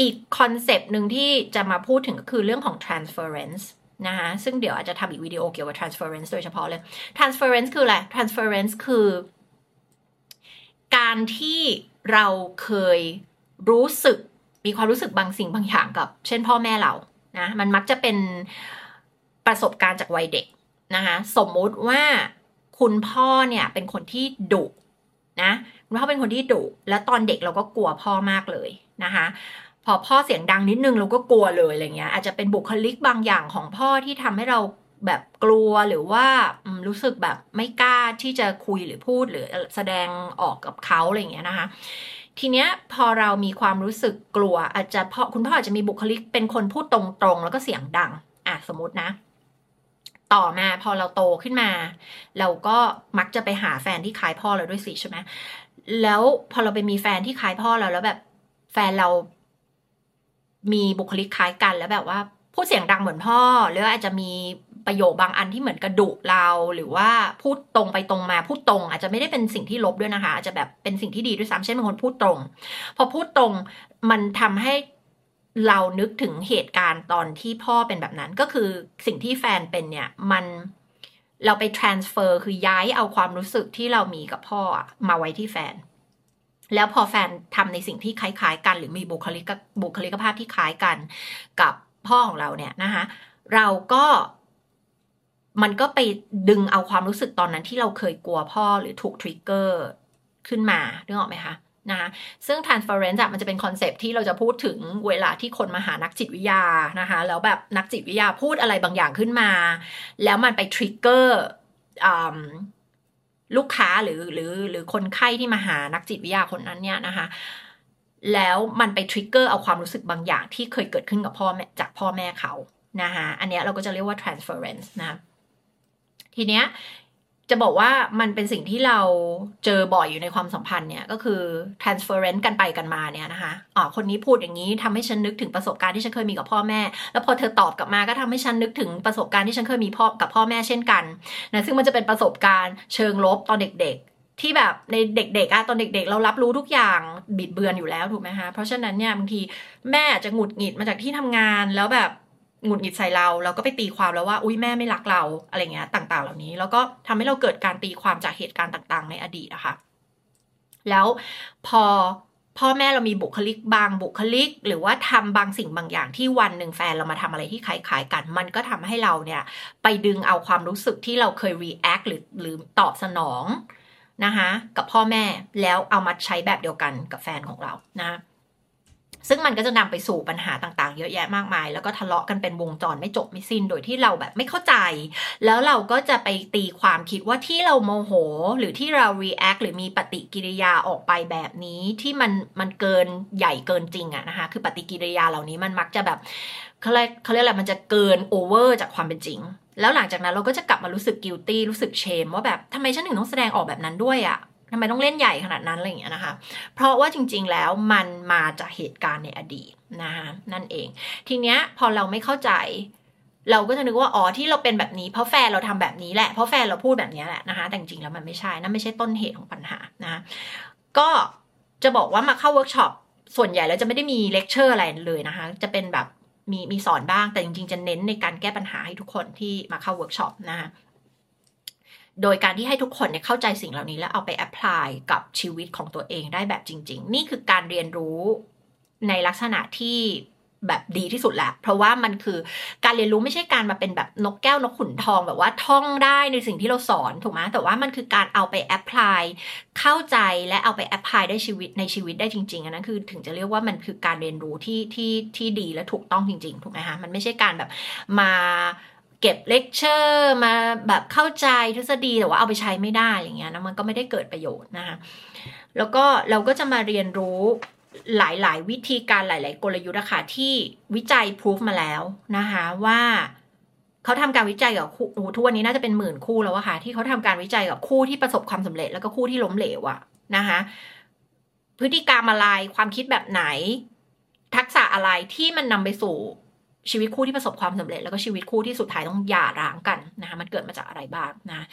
อีกคอนเซปต์หนึ่งที่จะมาพูดถึงก็คือเรื่องของ transference นะคะซึ่งเดี๋ยวอาจจะทำอีกวิดีโอเกี่ยวกับ transference โดยเฉพาะเลย transference คืออะไร transference คือ การที่เราเคยรู้สึกมีความรู้สึกบางสิ่งบางอย่างกับ เช่นพ่อแม่เรานะมันมักจะเป็นประสบการณ์จากวัยเด็กนะคะสมมุติว่าคุณพ่อเนี่ยเป็นคนที่ดุนะคุณพ่อเป็นคนที่ดุแล้วตอนเด็กเราก็กลัวพ่อมากเลยนะคะ พอพ่อเสียงดังนิดนึงเราก็กลัวเลยอะไรเงี้ยอาจจะเป็นบุคลิกบางอย่างของพ่อที่ทำให้เราแบบกลัวหรือว่ารู้สึกแบบไม่กล้าที่จะคุยหรือพูดหรือแสดงออกกับเขาอะไรเงี้ยนะคะทีเนี้ยพอเรามีความรู้สึกกลัว อาจจะพ่อคุณพ่ออาจจะมีบุคลิกเป็นคนพูดตรงๆ แล้วก็เสียงดังอะสมมตินะ ต่อมาพอเราโตขึ้นมา เราก็มักจะไปหาแฟนที่คล้ายพ่อเราด้วยสิใช่ไหมแล้วพอเราไปมีแฟนที่คล้ายพ่อเราแล้วแบบแฟนเรา มีบุคลิกคล้ายกันแล้วแบบว่าพูดเสียงดังเหมือนพ่อ หรืออาจจะมีประโยคบางอันที่เหมือนกระดุเราหรือว่าพูดตรงไปตรงมาพูดตรง อาจจะไม่ได้เป็นสิ่งที่ลบด้วยนะคะ อาจจะแบบเป็นสิ่งที่ดีด้วยซ้ำเช่นเป็นคนพูดตรง พอพูดตรงมันทำให้เรานึกถึงเหตุการณ์ตอนที่พ่อเป็นแบบนั้นก็คือสิ่งที่แฟนเป็นเนี่ยมันเราไป transfer คือย้ายเอาความรู้สึกที่เรามีกับพ่อมาไว้ที่แฟน แล้วพอแฟนทำในสิ่งที่คล้ายๆ กันหรือมีบุคลิกบุคลิกภาพที่คล้ายกันกับพ่อของเราเนี่ยนะคะเราก็มันก็ไปดึงเอาความรู้สึกตอนนั้นที่เราเคยกลัวพ่อหรือถูกทริกเกอร์ขึ้นมานึกออกไหมคะนะคะซึ่ง transference มันจะเป็นคอนเซปที่เราจะพูดถึงเวลาที่คนมาหานักจิตวิทยานะคะแล้วแบบนักจิตวิทยาพูดอะไรบางอย่างขึ้นมา แล้วมันไปทริกเกอร์ ลูกค้าหรือหรือหรือคนไข้ที่มาหานักจิตวิทยาคนนั้นเนี่ยนะคะ แล้วมันไปทริกเกอร์เอาความรู้สึกบางอย่างที่เคยเกิดขึ้นกับพ่อแม่จากพ่อแม่เขานะคะอันนี้เราก็จะเรียกว่า transference นะทีเนี้ย จะบอกว่ามันเป็นสิ่งที่เราเจอบ่อยอยู่ในความสัมพันธ์เนี่ยก็คือ transference กันไปกันมาเนี่ยนะคะอ๋อคนนี้พูดอย่างนี้ทำให้ฉันนึกถึงประสบการณ์ที่ฉันเคยมีกับพ่อแม่ แล้วพอเธอตอบกลับมาก็ทำให้ฉันนึกถึงประสบการณ์ที่ฉันเคยมีพ่อกับพ่อแม่เช่นกันนะซึ่งมันจะเป็นประสบการณ์เชิงลบตอนเด็กๆ ที่แบบในเด็กๆอะตอนเด็ก ๆ เรารับรู้ทุกอย่างบิดเบือนอยู่แล้วถูกไหมคะเพราะฉะนั้นเนี่ยบางทีแม่จะหงุดหงิดมาจากที่ทำงานแล้วแบบ หงุดหงิดใส่เราเราก็ไปตีความแล้วว่า อุ้ยแม่ไม่รักเราอะไรเงี้ยต่าง ๆ เหล่านี้ แล้วก็ทำให้เราเกิดการตีความจากเหตุการณ์ต่างๆ ในอดีตนะคะ แล้วพอพ่อแม่เรามีบุคลิกบางบุคลิก หรือว่าทำบางสิ่งบางอย่างที่วันหนึ่งแฟนเรามาทำอะไรที่คล้ายๆกัน มันก็ทำให้เราเนี่ย ไปดึงเอาความรู้สึกที่เราเคย react หรือหรือตอบสนองนะคะกับพ่อแม่แล้วเอามาใช้แบบเดียวกันกับแฟนของเรานะ ซึ่งมันก็จะนำไปสู่ปัญหาต่างๆ เยอะแยะมากมาย แล้วก็ทะเลาะกันเป็นวงจรไม่จบไม่สิ้น โดยที่เราแบบไม่เข้าใจ แล้วเราก็จะไปตีความคิดว่าที่เราโมโห หรือที่เรา react หรือมีปฏิกิริยาออกไปแบบนี้ที่มันมันเกินใหญ่เกินจริงอะนะคะคือปฏิกิริยาเหล่านี้มันมักจะแบบเขาเรียกเขาเรียกอะไรมันจะเกินโอเวอร์จากความเป็นจริงแล้วหลังจากนั้นเราก็จะกลับมารู้สึก guilty รู้สึก shame ว่าแบบทำไมฉันถึงต้องแสดงออกแบบนั้นด้วยอะ ทำไมต้องเล่นใหญ่ขนาดนั้นอะไรอย่างเงี้ยนะคะ เพราะว่าจริงๆ แล้วมันมาจากเหตุการณ์ในอดีตนะคะนั่นเอง ทีเนี้ยพอเราไม่เข้าใจ เราก็จะนึกว่าอ๋อที่เราเป็นแบบนี้เพราะแฟนเราทำแบบนี้แหละเพราะแฟนเราพูดแบบนี้แหละนะคะแต่จริงๆแล้วมันไม่ใช่นั่นไม่ใช่ต้นเหตุของปัญหานะคะก็จะบอกว่ามาเข้าเวิร์กช็อปส่วนใหญ่แล้วจะไม่ได้มีเลคเชอร์อะไรเลยนะคะ จะเป็นแบบมีมีสอนบ้างแต่จริงๆ จะเน้นในการแก้ปัญหาให้ทุกคนที่มาเข้าเวิร์กช็อปนะคะ โดยการที่ให้ทุกคนเนี่ยเข้าใจสิ่งเหล่านี้แล้วเอาไป apply กับชีวิตของตัวเองได้แบบจริง ๆ นี่คือการเรียนรู้ในลักษณะที่แบบดีที่สุดแหละ เพราะว่ามันคือการเรียนรู้ไม่ใช่การมาเป็นแบบนกแก้วนกขุนทองแบบว่าท่องได้ในสิ่งที่เราสอนถูกไหมแต่ว่ามันคือการเอาไป apply เข้าใจและเอาไป apply ได้ชีวิตในชีวิตได้จริงๆอันนั้นคือถึงจะเรียกว่ามันคือการเรียนรู้ที่ที่ที่ดีและถูกต้องจริง ๆ ถูกไหมคะมันไม่ใช่การแบบมา เก็บเลคเชอร์มาแบบเข้าใจทฤษฎีแต่ว่าเอาไปใช้ไม่ได้อย่างเงี้ยนะมันก็ไม่ได้เกิดประโยชน์นะคะแล้วก็เราก็จะมาเรียนรู้หลาย ๆ วิธีการหลาย ๆ กลยุทธ์นะคะที่วิจัยพิสูจมาแล้วนะคะว่าเขาทำการวิจัยกับคู่ทุกวันนี้น่าจะเป็นหมื่นคู่แล้วอะค่ะที่เขาทำการวิจัยกับคู่ที่ประสบความสำเร็จแล้วก็คู่ที่ล้มเหลวอะนะคะพฤติกรรมอะไรความคิดแบบไหน ทักษะอะไรที่มันนำไปสู่ ชีวิตคู่ที่ประสบความสำเร็จแล้วก็ชีวิตคู่ที่สุดท้ายต้องหย่าร้างกันนะคะมันเกิดมาจากอะไรบ้างนะ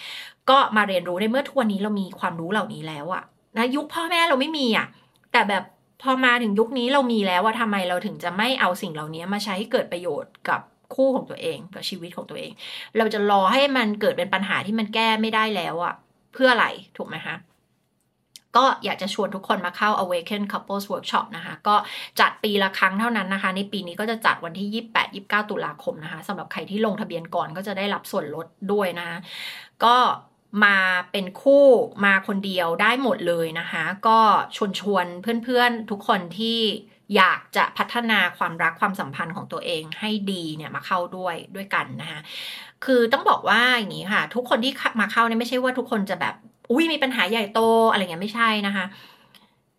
ก็มาเรียนรู้ในเมื่อทุกวันนี้เรามีความรู้เหล่านี้แล้วอะนะยุคพ่อแม่เราไม่มีอะแต่แบบพอมาถึงยุคนี้เรามีแล้วว่าทำไมเราถึงจะไม่เอาสิ่งเหล่านี้มาใช้ให้เกิดประโยชน์กับคู่ของตัวเองกับชีวิตของตัวเอง เราจะรอให้มันเกิดเป็นปัญหาที่มันแก้ไม่ได้แล้วอะเพื่ออะไรถูกไหมคะ ก็อยากจะชวนทุกคนมาเข้า Awaken Couples Workshop นะคะ ก็จัดปีละครั้งเท่านั้นนะคะ ในปีนี้ก็จะจัดวันที่ 28 29 ตุลาคมนะคะสำหรับใครที่ลงทะเบียนก่อนก็จะได้รับส่วนลดด้วยนะคะก็มาเป็นคู่มาคนเดียวได้หมดเลยนะคะ ก็ชวนชวนเพื่อนๆทุกคนที่อยากจะพัฒนาความรักความสัมพันธ์ของตัวเองให้ดีเนี่ยมาเข้าด้วยด้วยกันนะคะคือต้องบอกว่าอย่างนี้ค่ะ ทุกคนที่มาเข้าเนี่ยไม่ใช่ว่าทุกคนจะแบบ อุ้ยมีปัญหาใหญ่โตอะไรเงี้ยไม่ใช่นะคะ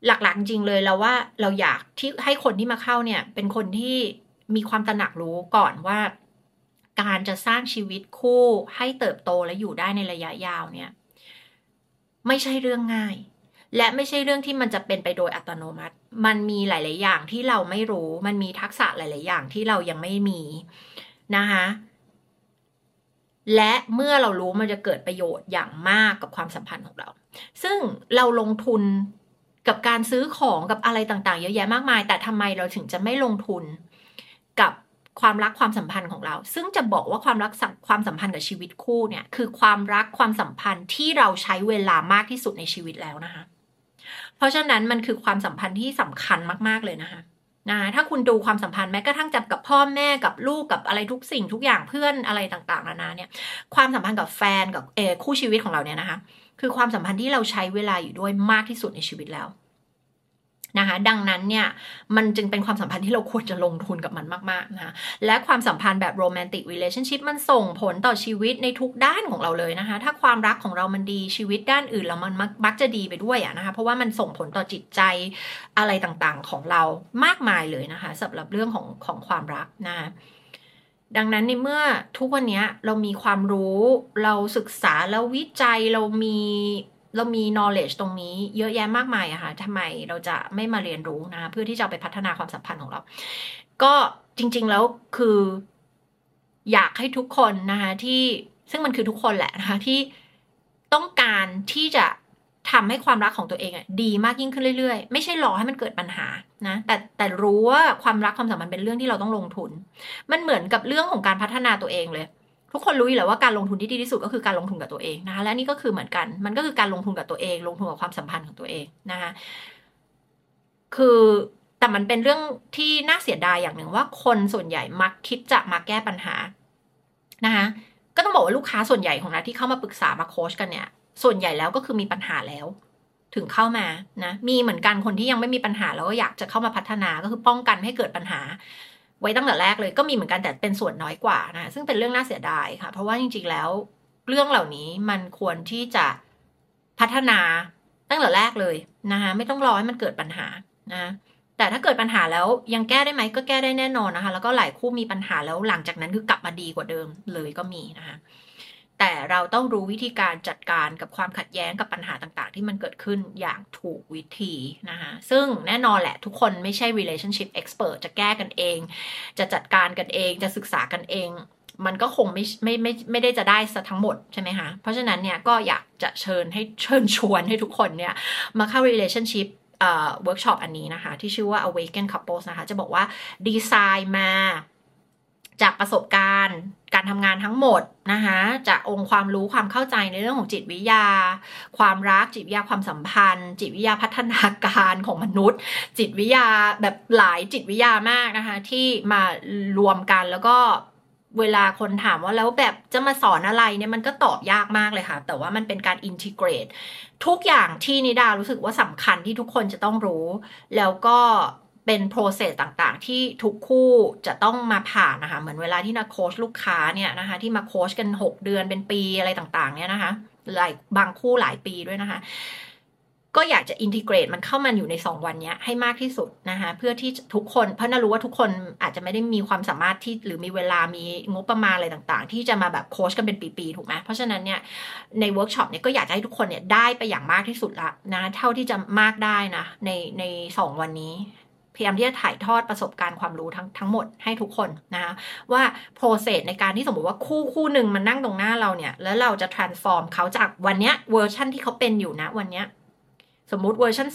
หลักๆจริงเลยเราว่าเราอยากที่ให้คนที่มาเข้าเนี่ย เป็นคนที่มีความตระหนักรู้ก่อนว่า การจะสร้างชีวิตคู่ให้เติบโตและอยู่ได้ในระยะยาวเนี่ย ไม่ใช่เรื่องง่าย และไม่ใช่เรื่องที่มันจะเป็นไปโดยอัตโนมัติ มันมีหลาย ๆ อย่างที่เราไม่รู้ มันมีทักษะหลาย ๆ อย่างที่เรายังไม่มีนะคะ และเมื่อเรารู้มันจะเกิดประโยชน์อย่างมากกับความสัมพันธ์ของเรา ซึ่งเราลงทุนกับการซื้อของกับอะไรต่างๆ เยอะแยะมากมาย แต่ทำไมเราถึงจะไม่ลงทุนกับความรักความสัมพันธ์ของเรา ซึ่งจะบอกว่าความรักความสัมพันธ์กับชีวิตคู่เนี่ยคือความรักความสัมพันธ์ที่เราใช้เวลามากที่สุดในชีวิตแล้วนะคะ เพราะฉะนั้นมันคือความสัมพันธ์ที่สำคัญมากๆเลยนะคะ นะถ้าคุณดูความสัมพันธ์แม้กระทั่งจับกับพ่อแม่กับลูกกับอะไรทุกสิ่งทุกอย่างเพื่อนอะไรต่างๆนานาเนี่ย ความสัมพันธ์กับแฟนกับเอคู่ชีวิตของเราเนี่ยนะคะ คือความสัมพันธ์ที่เราใช้เวลาอยู่ด้วยมากที่สุดในชีวิตแล้ว นะคะดังนั้นเนี่ยมันจึงเป็นความสัมพันธ์ที่เราควรจะลงทุนกับมันมากๆนะคะและความสัมพันธ์แบบโรแมนติก relationship มันส่งผลต่อชีวิตในทุกด้านของเราเลยนะคะ ถ้าความรักของเรามันดีชีวิตด้านอื่นเรามันมักจะดีไปด้วยอะนะคะเพราะว่ามันส่งผลต่อจิตใจอะไรต่างๆของเรามากมายเลยนะคะสำหรับเรื่องของของความรักนะคะดังนั้นในเมื่อทุกวันนี้เรามีความรู้เราศึกษาแล้ววิจัยเรามี เรามี knowledge ตรงนี้เยอะแยะมากมายอะค่ะทำไมเราจะไม่มาเรียนรู้นะ เพื่อที่จะไปพัฒนาความสัมพันธ์ของเรา ก็จริง ๆ แล้วคือ อยากให้ทุกคนนะคะที่ซึ่งมันคือทุกคนแหละนะคะที่ต้องการที่จะทำให้ความรักของตัวเองอะดีมากยิ่งขึ้นเรื่อยๆ ไม่ใช่รอให้มันเกิดปัญหานะแต่แต่รู้ว่าความรักความสัมพันธ์เป็นเรื่องที่เราต้องลงทุน มันเหมือนกับเรื่องของการพัฒนาตัวเองเลย ทุกคนรู้อยู่แล้วว่าการลงทุนที่ดีที่สุดก็คือการลงทุนกับตัวเองนะคะและนี่ก็คือเหมือนกัน มันก็คือการลงทุนกับตัวเอง ลงทุนกับความสัมพันธ์ของตัวเองนะคะคือแต่มันเป็นเรื่องที่น่าเสียดายอย่างหนึ่งว่าคนส่วนใหญ่มักคิดจะมาแก้ปัญหานะคะก็ต้องบอกว่าลูกค้าส่วนใหญ่ของนะที่เข้ามาปรึกษามาโค้ชกันเนี่ย ส่วนใหญ่แล้วก็คือมีปัญหาแล้ว ถึงเข้ามานะมีเหมือนกันคนที่ยังไม่มีปัญหาแล้วก็อยากจะเข้ามาพัฒนาก็คือป้องกันให้เกิดปัญหา ไว้ตั้งแต่แรกเลยก็มีเหมือนกันแต่เป็นส่วนน้อยกว่านะซึ่งเป็นเรื่องน่าเสียดายค่ะ เพราะว่าจริง ๆ แล้ว เรื่องเหล่านี้มันควรที่จะพัฒนาตั้งแต่แรกเลยนะคะไม่ต้องรอให้มันเกิดปัญหานะแต่ถ้าเกิดปัญหาแล้วยังแก้ได้ไหมก็แก้ได้แน่นอนนะคะ แล้วก็หลายคู่มีปัญหาแล้วหลังจากนั้นคือกลับมาดีกว่าเดิมเลยก็มีนะคะ แต่เราต้องรู้วิธีการจัดการกับความขัดแย้งกับปัญหาต่างๆ ที่มันเกิดขึ้นอย่างถูกวิธีนะคะ ซึ่งแน่นอนแหละทุกคนไม่ใช่ relationship expert จะแก้กันเอง จะจัดการกันเอง จะศึกษากันเอง มันก็คงไม่ไม่ไม่ไม่ได้จะได้ซะทั้งหมดใช่ไหมคะ เพราะฉะนั้นเนี่ยก็อยากจะเชิญให้เชิญชวนให้ทุกคนเนี่ยมาเข้า relationship เวิร์กช็อปอันนี้นะคะ ที่ชื่อว่า awaken couples นะคะ จะบอกว่าดีไซน์มา จากประสบการณ์ การทำงานทั้งหมดนะคะจากองค์ความรู้ความเข้าใจในเรื่องของจิตวิทยา ความรักจิตวิทยาความสัมพันธ์ จิตวิทยาพัฒนาการของมนุษย์ จิตวิทยาแบบหลายจิตวิทยามากนะคะที่มารวมกันแล้วก็เวลาคนถามว่าแล้วแบบจะมาสอนอะไรเนี่ยมันก็ตอบยากมากเลยค่ะ แต่ว่ามันเป็นการ integrate ทุกอย่างที่นิดารู้สึกว่าสำคัญที่ทุกคนจะต้องรู้ แล้วก็ เป็น process ต่างๆ ที่ทุกคู่จะต้องมาผ่านนะคะ เหมือนเวลาที่นิดาโค้ชลูกค้าเนี่ยนะคะ ที่มาโค้ชกัน 6 เดือนเป็นปีอะไรต่างๆ เนี่ยนะคะหลายบางคู่หลายปีด้วยนะคะ ก็อยากจะ integrate มันเข้ามาอยู่ใน 2 วันนี้ให้มากที่สุดนะคะ เพื่อที่ทุกคนเพราะนิดารู้ว่าทุกคนอาจจะไม่ได้มีความสามารถที่หรือมีเวลามีงบประมาณอะไรต่างๆ ที่จะมาแบบโค้ชกันเป็นปีๆถูกไหมเพราะฉะนั้นเนี่ยในเวิร์กช็อปเนี่ยก็อยากให้ทุกคนเนี่ยได้ไปอย่างมากที่สุดละนะเท่าที่จะมากได้นะในในสองวันนี้ พยายามที่จะถ่ายทอดประสบการณ์ความรู้ทั้งทั้งหมดให้ทุกคนนะคะว่า process ในการที่สมมติว่าคู่คู่หนึ่งมันนั่งตรงหน้าเราเนี่ย แล้วเราจะ transform เขาจากวันเนี้ยเวอร์ชันที่เขาเป็นอยู่นะวันเนี้ยสมมุติเวอร์ชัน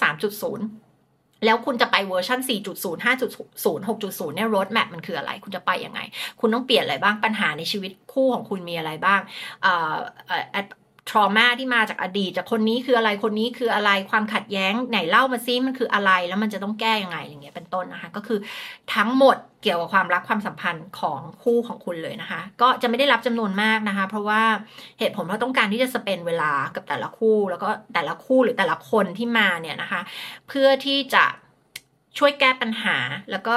3.0 แล้วคุณจะไปเวอร์ชัน4.0 5.0 6.0 เนี่ย roadmap มันคืออะไร คุณจะไปยังไง คุณต้องเปลี่ยนอะไรบ้างปัญหาในชีวิตคู่ของคุณมีอะไรบ้างอ่อ ทรมาที่มาจากอดีตจากคนนี้คืออะไรคนนี้คืออะไรความขัดแย้งไหนเล่ามาซิมันคืออะไรแล้วมันจะต้องแก้ยังไงอย่างเงี้ยเป็นต้นนะคะก็คือทั้งหมดเกี่ยวกับความรักความสัมพันธ์ของคู่ของคุณเลยนะคะ ก็จะไม่ได้รับจำนวนมากนะคะ เพราะว่าเหตุผลเพราะต้องการที่จะสเปนเวลากับแต่ละคู่ แล้วก็แต่ละคู่หรือแต่ละคนที่มาเนี่ยนะคะ เพื่อที่จะช่วยแก้ปัญหาแล้วก็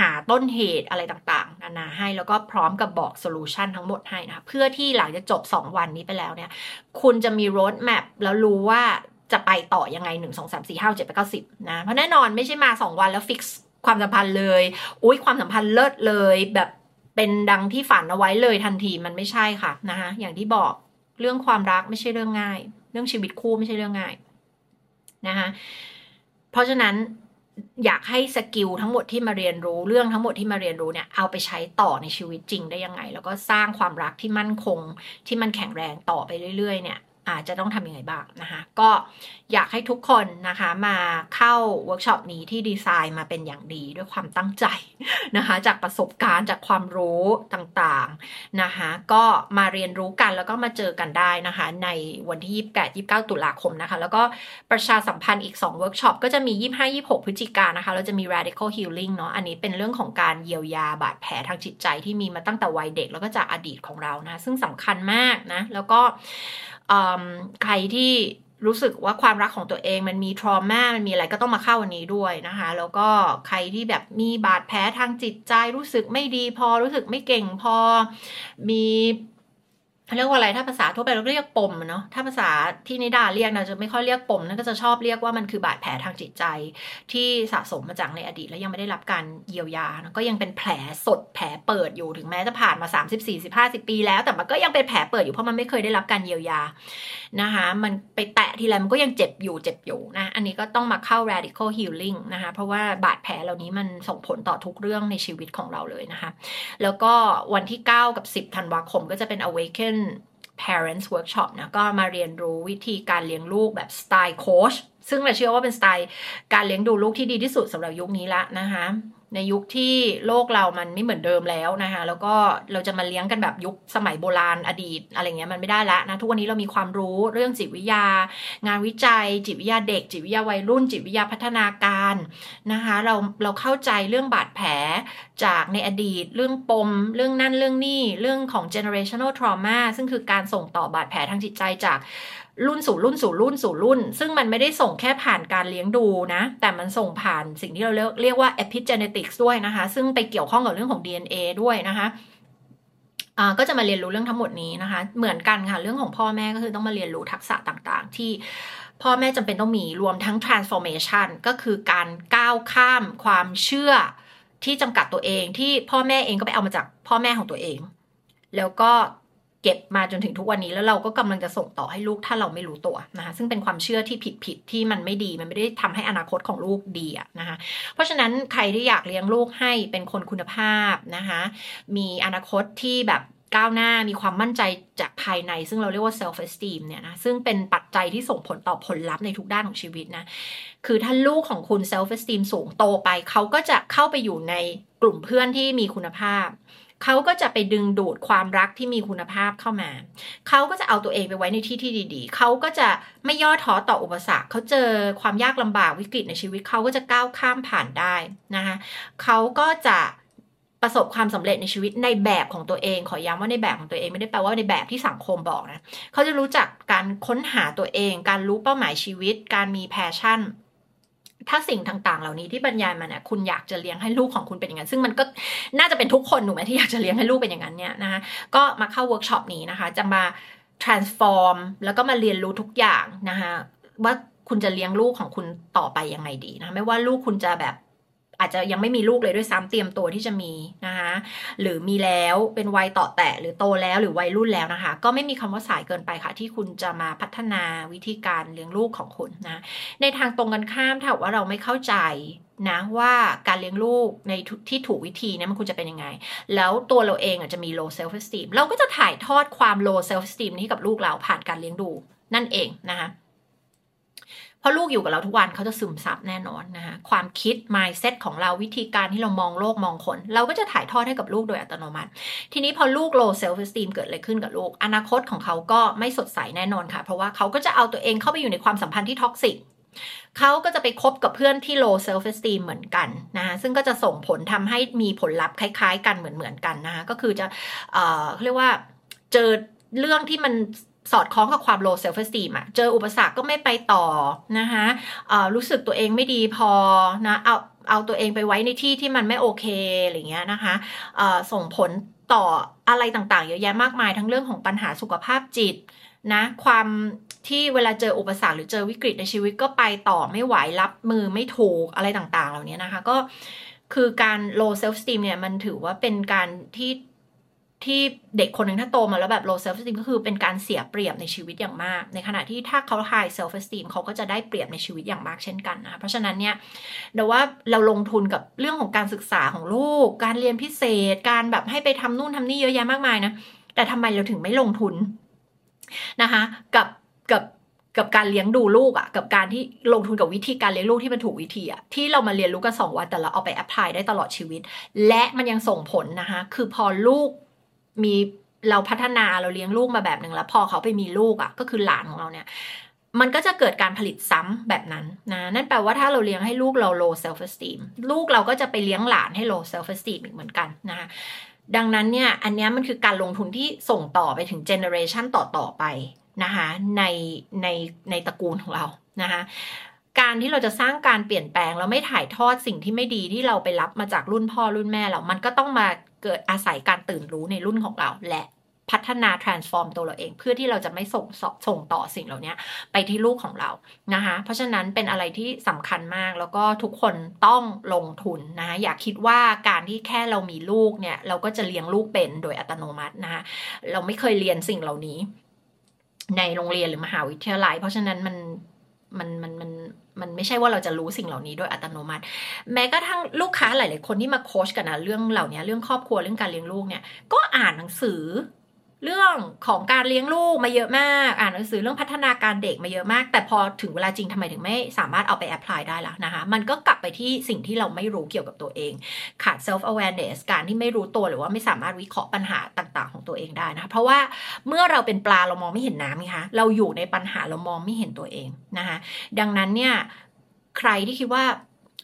หาต้นเหตุอะไรต่างๆ นานาให้ แล้วก็พร้อมกับบอก solution ทั้งหมดให้นะคะเพื่อที่หลังจากจบ 2 วันนี้ไปแล้วเนี่ย คุณจะมีโ roadmap แล้วรู้ว่าจะไปต่อยังไง 1 2 3 4 5 7 8 9 10 นะ เพราะแน่นอนไม่ใช่มา 2 วันแล้ว fix ความสัมพันธ์เลย อุ้ยความสัมพันธ์เลิศเลยแบบเป็นดังที่ฝันเอาไว้เลยทันทีมันไม่ใช่ค่ะนะคะอย่างที่บอกเรื่องความรักไม่ใช่เรื่องง่าย เรื่องชีวิตคู่ไม่ใช่เรื่องง่ายนะคะเพราะฉะนั้น อยากให้ skill ทั้งหมดที่มาเรียนรู้เรื่องทั้งหมดที่มาเรียนรู้เนี่ยเอาไปใช้ต่อในชีวิตจริงได้ยังไง แล้วก็สร้างความรักที่มั่นคงที่มันแข็งแรงต่อไปเรื่อยๆเนี่ย อาจจะต้องทำยังไงบ้างนะคะ ก็อยากให้ทุกคนนะคะมาเข้าเวิร์กช็อปนี้ที่ดีไซน์มาเป็นอย่างดีด้วยความตั้งใจนะคะ จากประสบการณ์จากความรู้ต่างๆนะคะ ก็มาเรียนรู้กันแล้วก็มาเจอกันได้นะคะ ในวันที่ 28 29 ตุลาคมนะคะ แล้วก็ประชาสัมพันธ์อีก 2 เวิร์กช็อปก็จะมี 25 26 พฤศจิกายนนะคะ เราจะมี radical healing เนาะอันนี้เป็นเรื่องของการเยียวยาบาดแผลทางจิตใจที่มีมาตั้งแต่วัยเด็ก แล้วก็จากอดีตของเรานะ ซึ่งสำคัญมากนะแล้วก็ ใครที่รู้สึกว่าความรักของตัวเองมันมี trauma มันมีอะไรก็ต้องมาเข้าวันนี้ด้วยนะคะ แล้วก็ใครที่แบบมีบาดแผลทางจิตใจรู้สึกไม่ดีพอรู้สึกไม่เก่งพอมี เรียกว่าอะไรถ้าภาษาทั่วไปเราเรียกปมเนาะถ้าภาษาที่นิดาเรียกเราจะไม่ค่อยเรียกปมนั่นก็จะชอบเรียกว่ามันคือบาดแผลทางจิตใจ ที่สะสมมาจากในอดีต แล้วยังไม่ได้รับการเยียวยานะก็ยังเป็นแผลสดแผลเปิดอยู่ถึงแม้จะผ่านมา 30 40 50 ปีแล้ว แต่มันก็ยังเป็นแผลเปิดอยู่เพราะมันไม่เคยได้รับการเยียวยานะคะมันไปแตะทีไรมันก็ยังเจ็บอยู่เจ็บอยู่นะอันนี้ก็ต้องมาเข้า radical healing นะคะเพราะว่าบาดแผลเหล่านี้มันส่งผลต่อทุกเรื่องในชีวิตของเราเลยนะคะแล้วก็วันที่ 9 กับ 10ธันวาคมก็จะเป็น awaken parents workshop นะก็มาเรียนรู้วิธีการเลี้ยงลูกแบบสไตล์โค้ชซึ่งเราเชื่อว่าเป็นสไตล์การเลี้ยงดูลูกที่ดีที่สุดสำหรับยุคนี้ละนะคะ ในยุคที่โลกเรามันไม่เหมือนเดิมแล้วนะคะแล้วก็เราจะมาเลี้ยงกันแบบยุคสมัยโบราณอดีตอะไรเงี้ยมันไม่ได้แล้วนะทุกวันนี้เรามีความรู้เรื่องจิตวิทยา งานวิจัย จิตวิทยาเด็ก จิตวิทยาวัยรุ่น จิตวิทยาพัฒนาการนะคะเราเราเข้าใจเรื่องบาดแผลจากในอดีต เรื่องปม เรื่องนั่นเรื่องนี่เรื่องของ generational trauma ซึ่งคือการส่งต่อบาดแผลทางจิตใจจาก รุ่นสู่รุ่นสู่รุ่นสู่รุ่น ซึ่งมันไม่ได้ส่งแค่ผ่านการเลี้ยงดูนะ แต่มันส่งผ่านสิ่งที่เราเรียกว่า epigenetics ด้วยนะคะ ซึ่งไปเกี่ยวข้องกับเรื่องของ DNA ด้วยนะคะก็จะมาเรียนรู้เรื่องทั้งหมดนี้นะคะ เหมือนกันค่ะ เรื่องของพ่อแม่ก็คือต้องมาเรียนรู้ทักษะต่างๆ ที่พ่อแม่จำเป็นต้องมีรวมทั้ง transformation ก็คือการก้าวข้ามความเชื่อที่จำกัดตัวเองที่พ่อแม่เองก็ไปเอามาจากพ่อแม่ของตัวเอง แล้วก็ เก็บมาจนถึงทุกวันนี้แล้วเราก็กำลังจะส่งต่อให้ลูกถ้าเราไม่รู้ตัวนะคะซึ่งเป็นความเชื่อที่ผิดผิดที่มันไม่ดีมันไม่ได้ทำให้อนาคตของลูกดีนะคะเพราะฉะนั้นใครที่อยากเลี้ยงลูกให้เป็นคนคุณภาพนะคะมีอนาคตที่แบบก้าวหน้ามีความมั่นใจจากภายใน ซึ่งเราเรียกว่า self esteem เนี่ยนะซึ่งเป็นปัจจัยที่ส่งผลต่อผลลัพธ์ในทุกด้านของชีวิตนะ คือถ้าลูกของคุณ self esteem สูงโตไป เขาก็จะเข้าไปอยู่ในกลุ่มเพื่อนที่มีคุณภาพ เขาก็จะไปดึงดูดความรักที่มีคุณภาพเข้ามา เขาก็จะเอาตัวเองไปไว้ในที่ที่ดี ๆ เขาก็จะไม่ย่อท้อต่ออุปสรรค เขาเจอความยากลำบากวิกฤตในชีวิต เขาก็จะก้าวข้ามผ่านได้นะคะเขาก็จะประสบความสำเร็จในชีวิตในแบบของตัวเอง ขอย้ำว่าในแบบของตัวเองไม่ได้แปลว่าในแบบที่สังคมบอกนะ เขาจะรู้จักการค้นหาตัวเอง การรู้เป้าหมายชีวิต การมี passion ถ้าสิ่งต่างๆ เหล่านี้ที่บรรยายมาเนี่ยคุณอยากจะเลี้ยงให้ลูกของคุณเป็นอย่างนั้น ซึ่งมันก็น่าจะเป็นทุกคนถูกไหมที่อยากจะเลี้ยงให้ลูกเป็นอย่างนั้นเนี่ยนะคะก็มาเข้าเวิร์กช็อปนี้นะคะ จะมา transform แล้วก็มาเรียนรู้ทุกอย่างนะคะว่าคุณจะเลี้ยงลูกของคุณต่อไปยังไงดีนะ ไม่ว่าลูกคุณจะแบบ อาจจะยังไม่มีลูกเลยด้วยซ้ำเตรียมตัวที่จะมีนะคะหรือมีแล้วเป็นวัยต่อแตะหรือโตแล้วหรือวัยรุ่นแล้วนะคะ ก็ไม่มีคำว่าสายเกินไปค่ะ ที่คุณจะมาพัฒนาวิธีการเลี้ยงลูกของคุณนะในทางตรงกันข้ามถ้าว่าเราไม่เข้าใจนะว่าการเลี้ยงลูกในที่ถูกวิธีนี่ยมันควรจะเป็นยังไง แล้วตัวเราเองอาจจะมี low self esteem เราก็จะถ่ายทอดความ low self esteem นี้กับลูกเราผ่านการเลี้ยงดูนั่นเองนะคะ เพราะลูกอยู่กับเราทุกวันเขาจะซึมซับแน่นอนนะคะความคิด mindset ของเราวิธีการที่เรามองโลกมองคน เราก็จะถ่ายทอดให้กับลูกโดยอัตโนมัติ ทีนี้พอลูก low self esteem เกิดอะไรขึ้นกับลูก อนาคตของเขาก็ไม่สดใสแน่นอนค่ะ เพราะว่าเขาก็จะเอาตัวเองเข้าไปอยู่ในความสัมพันธ์ที่ toxic เขาก็จะไปคบกับเพื่อนที่ low self esteem เหมือนกันนะคะซึ่งก็จะส่งผลทำให้มีผลลัพธ์คล้าย ๆ กันเหมือนๆกันนะคะก็คือจะเอ่อเรียกว่าเจอเรื่องที่มัน สอดคล้องกับความ low self esteem อะเจออุปสรรคก็ไม่ไปต่อนะคะรู้สึกตัวเองไม่ดีพอนะเอาเอาตัวเองไปไว้ในที่ที่มันไม่โอเคอะไรเงี้ยนะคะส่งผลต่ออะไรต่างๆ เยอะแยะมากมายทั้งเรื่องของปัญหาสุขภาพจิตนะความที่เวลาเจออุปสรรคหรือเจอวิกฤตในชีวิตก็ไปต่อไม่ไหวรับมือไม่ถูกอะไรต่างๆ เหล่านี้นะคะ ก็คือการ low self esteem เนี่ยมันถือว่าเป็นการที่ ที่เด็กคนหนึ่งถ้าโตมาแล้วแบบ low self esteem ก็คือเป็นการเสียเปรียบในชีวิตอย่างมาก ในขณะที่ถ้าเขา high self esteem เขาก็จะได้เปรียบในชีวิตอย่างมากเช่นกันนะเพราะฉะนั้นเนี่ยเดี๋ยวว่าเราลงทุนกับเรื่องของการศึกษาของลูก การเรียนพิเศษ การแบบให้ไปทำนู่นทำนี่เยอะแยะมากมายนะแต่ทำไมเราถึงไม่ลงทุนนะคะกับกับกับการเลี้ยงดูลูกอะ่ะกับการที่ลงทุนกับวิธีการเลี้ยงลูกที่มันถูกวิธีอะ่ะที่เรามาเรียนรู้กันสองวันแต่เราเอาไปแอพพลายได้ตลอดชีวิต และมันยังส่งผลนะคะคือพอลูก มีเราพัฒนาเราเลี้ยงลูกมาแบบหนึ่งแล้ว พอเขาไปมีลูกอะ่ะ ก็คือหลานของเราเนี่ย มันก็จะเกิดการผลิตซ้ำแบบนั้นนะนั่นแปลว่าถ้าเราเลี้ยงให้ลูกเรา low self esteem ลูกเราก็จะไปเลี้ยงหลานให้ low self esteem อีกเหมือนกันนะคะดังนั้นเนี่ยอันนี้มันคือการลงทุนที่ส่งต่อไปถึงเจเนอเรชันต่อๆไปนะคะในในในตระกูลของเรานะคะการที่เราจะสร้างการเปลี่ยนแปลงเราไม่ถ่ายทอดสิ่งที่ไม่ดีที่เราไปรับมาจากรุ่นพ่อรุ่นแม่เรา มันก็ต้องมา เกิดอาศัยการตื่นรู้ในรุ่นของเรา และพัฒนา transform ตัวเราเอง เพื่อที่เราจะไม่ส่งส่งต่อสิ่งเหล่านี้ไปที่ลูกของเรานะคะเพราะฉะนั้นเป็นอะไรที่สำคัญมากแล้วก็ทุกคนต้องลงทุนนะคะอย่าคิดว่าการที่แค่เรามีลูกเนี่ย เราก็จะเลี้ยงลูกเป็นโดยอัตโนมัตินะคะเราไม่เคยเรียนสิ่งเหล่านี้ ในโรงเรียนหรือมหาวิทยาลัย เพราะฉะนั้นมันมันมันมัน มันไม่ใช่ว่าเราจะรู้สิ่งเหล่านี้โดยอัตโนมัติ แม้กระทั่งลูกค้าหลาย ๆ คนที่มาโค้ชกันนะเรื่องเหล่านี้เรื่องครอบครัวเรื่องการเลี้ยงลูกเนี่ยก็อ่านหนังสือ เรื่องของการเลี้ยงลูกมาเยอะมาก อ่านหนังสือเรื่องพัฒนาการเด็กมาเยอะมาก แต่พอถึงเวลาจริงทำไมถึงไม่สามารถเอาไป apply ได้ล่ะนะคะ มันก็กลับไปที่สิ่งที่เราไม่รู้เกี่ยวกับตัวเอง ขาด self awareness การที่ไม่รู้ตัวหรือว่าไม่สามารถวิเคราะห์ปัญหาต่างๆ ของตัวเองได้นะเพราะว่าเมื่อเราเป็นปลาเรามองไม่เห็นน้ำไงคะเราอยู่ในปัญหาเรามองไม่เห็นตัวเองนะคะดังนั้นเนี่ยใครที่คิดว่า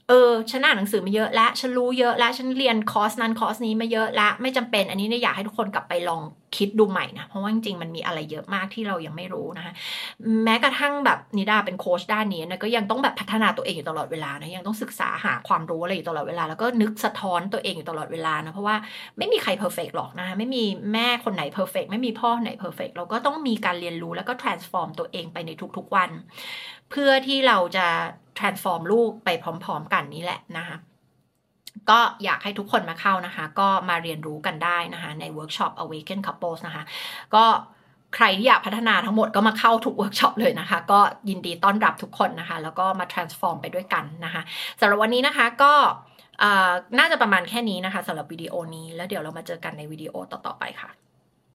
เออฉันอ่านหนังสือมาเยอะแล้วฉันรู้เยอะแล้วฉันเรียนคอร์สนั้นคอร์สนี้มาเยอะแล้วไม่จำเป็น อันนี้เนี่ยอยากให้ทุกคนกลับไปลองคิดดูใหม่นะ เพราะว่าจริงๆมันมีอะไรเยอะมากที่เรายังไม่รู้นะคะแม้กระทั่งแบบนิดาเป็นโค้ชด้านนี้นะก็ยังต้องแบบพัฒนาตัวเองอยู่ตลอดเวลานะยังต้องศึกษาหาความรู้อะไรอยู่ตลอดเวลา แล้วก็นึกสะท้อนตัวเองอยู่ตลอดเวลานะเพราะว่าไม่มีใคร perfect หรอกนะคะไม่มีแม่คนไหน perfect ไม่มีพ่อไหน perfect เราก็ต้องมีการเรียนรู้แล้วก็ transform ตัวเองไปในทุกๆวัน เพื่อที่เราจะ transform ลูกไปพร้อม ๆ กันนี้แหละนะคะก็อยากให้ทุกคนมาเข้านะคะ ก็มาเรียนรู้กันได้นะคะ ในเวิร์กช็อป Awaken Couples นะคะ ก็ใครที่อยากพัฒนาทั้งหมดก็มาเข้าทุกเวิร์กช็อปเลยนะคะ ก็ยินดีต้อนรับทุกคนนะคะ แล้วก็มา transform ไปด้วยกันนะคะสำหรับวันนี้นะคะก็น่าจะประมาณแค่นี้นะคะสำหรับวิดีโอนี้แล้วเดี๋ยวเรามาเจอกันในวิดีโอต่อๆไปค่ะ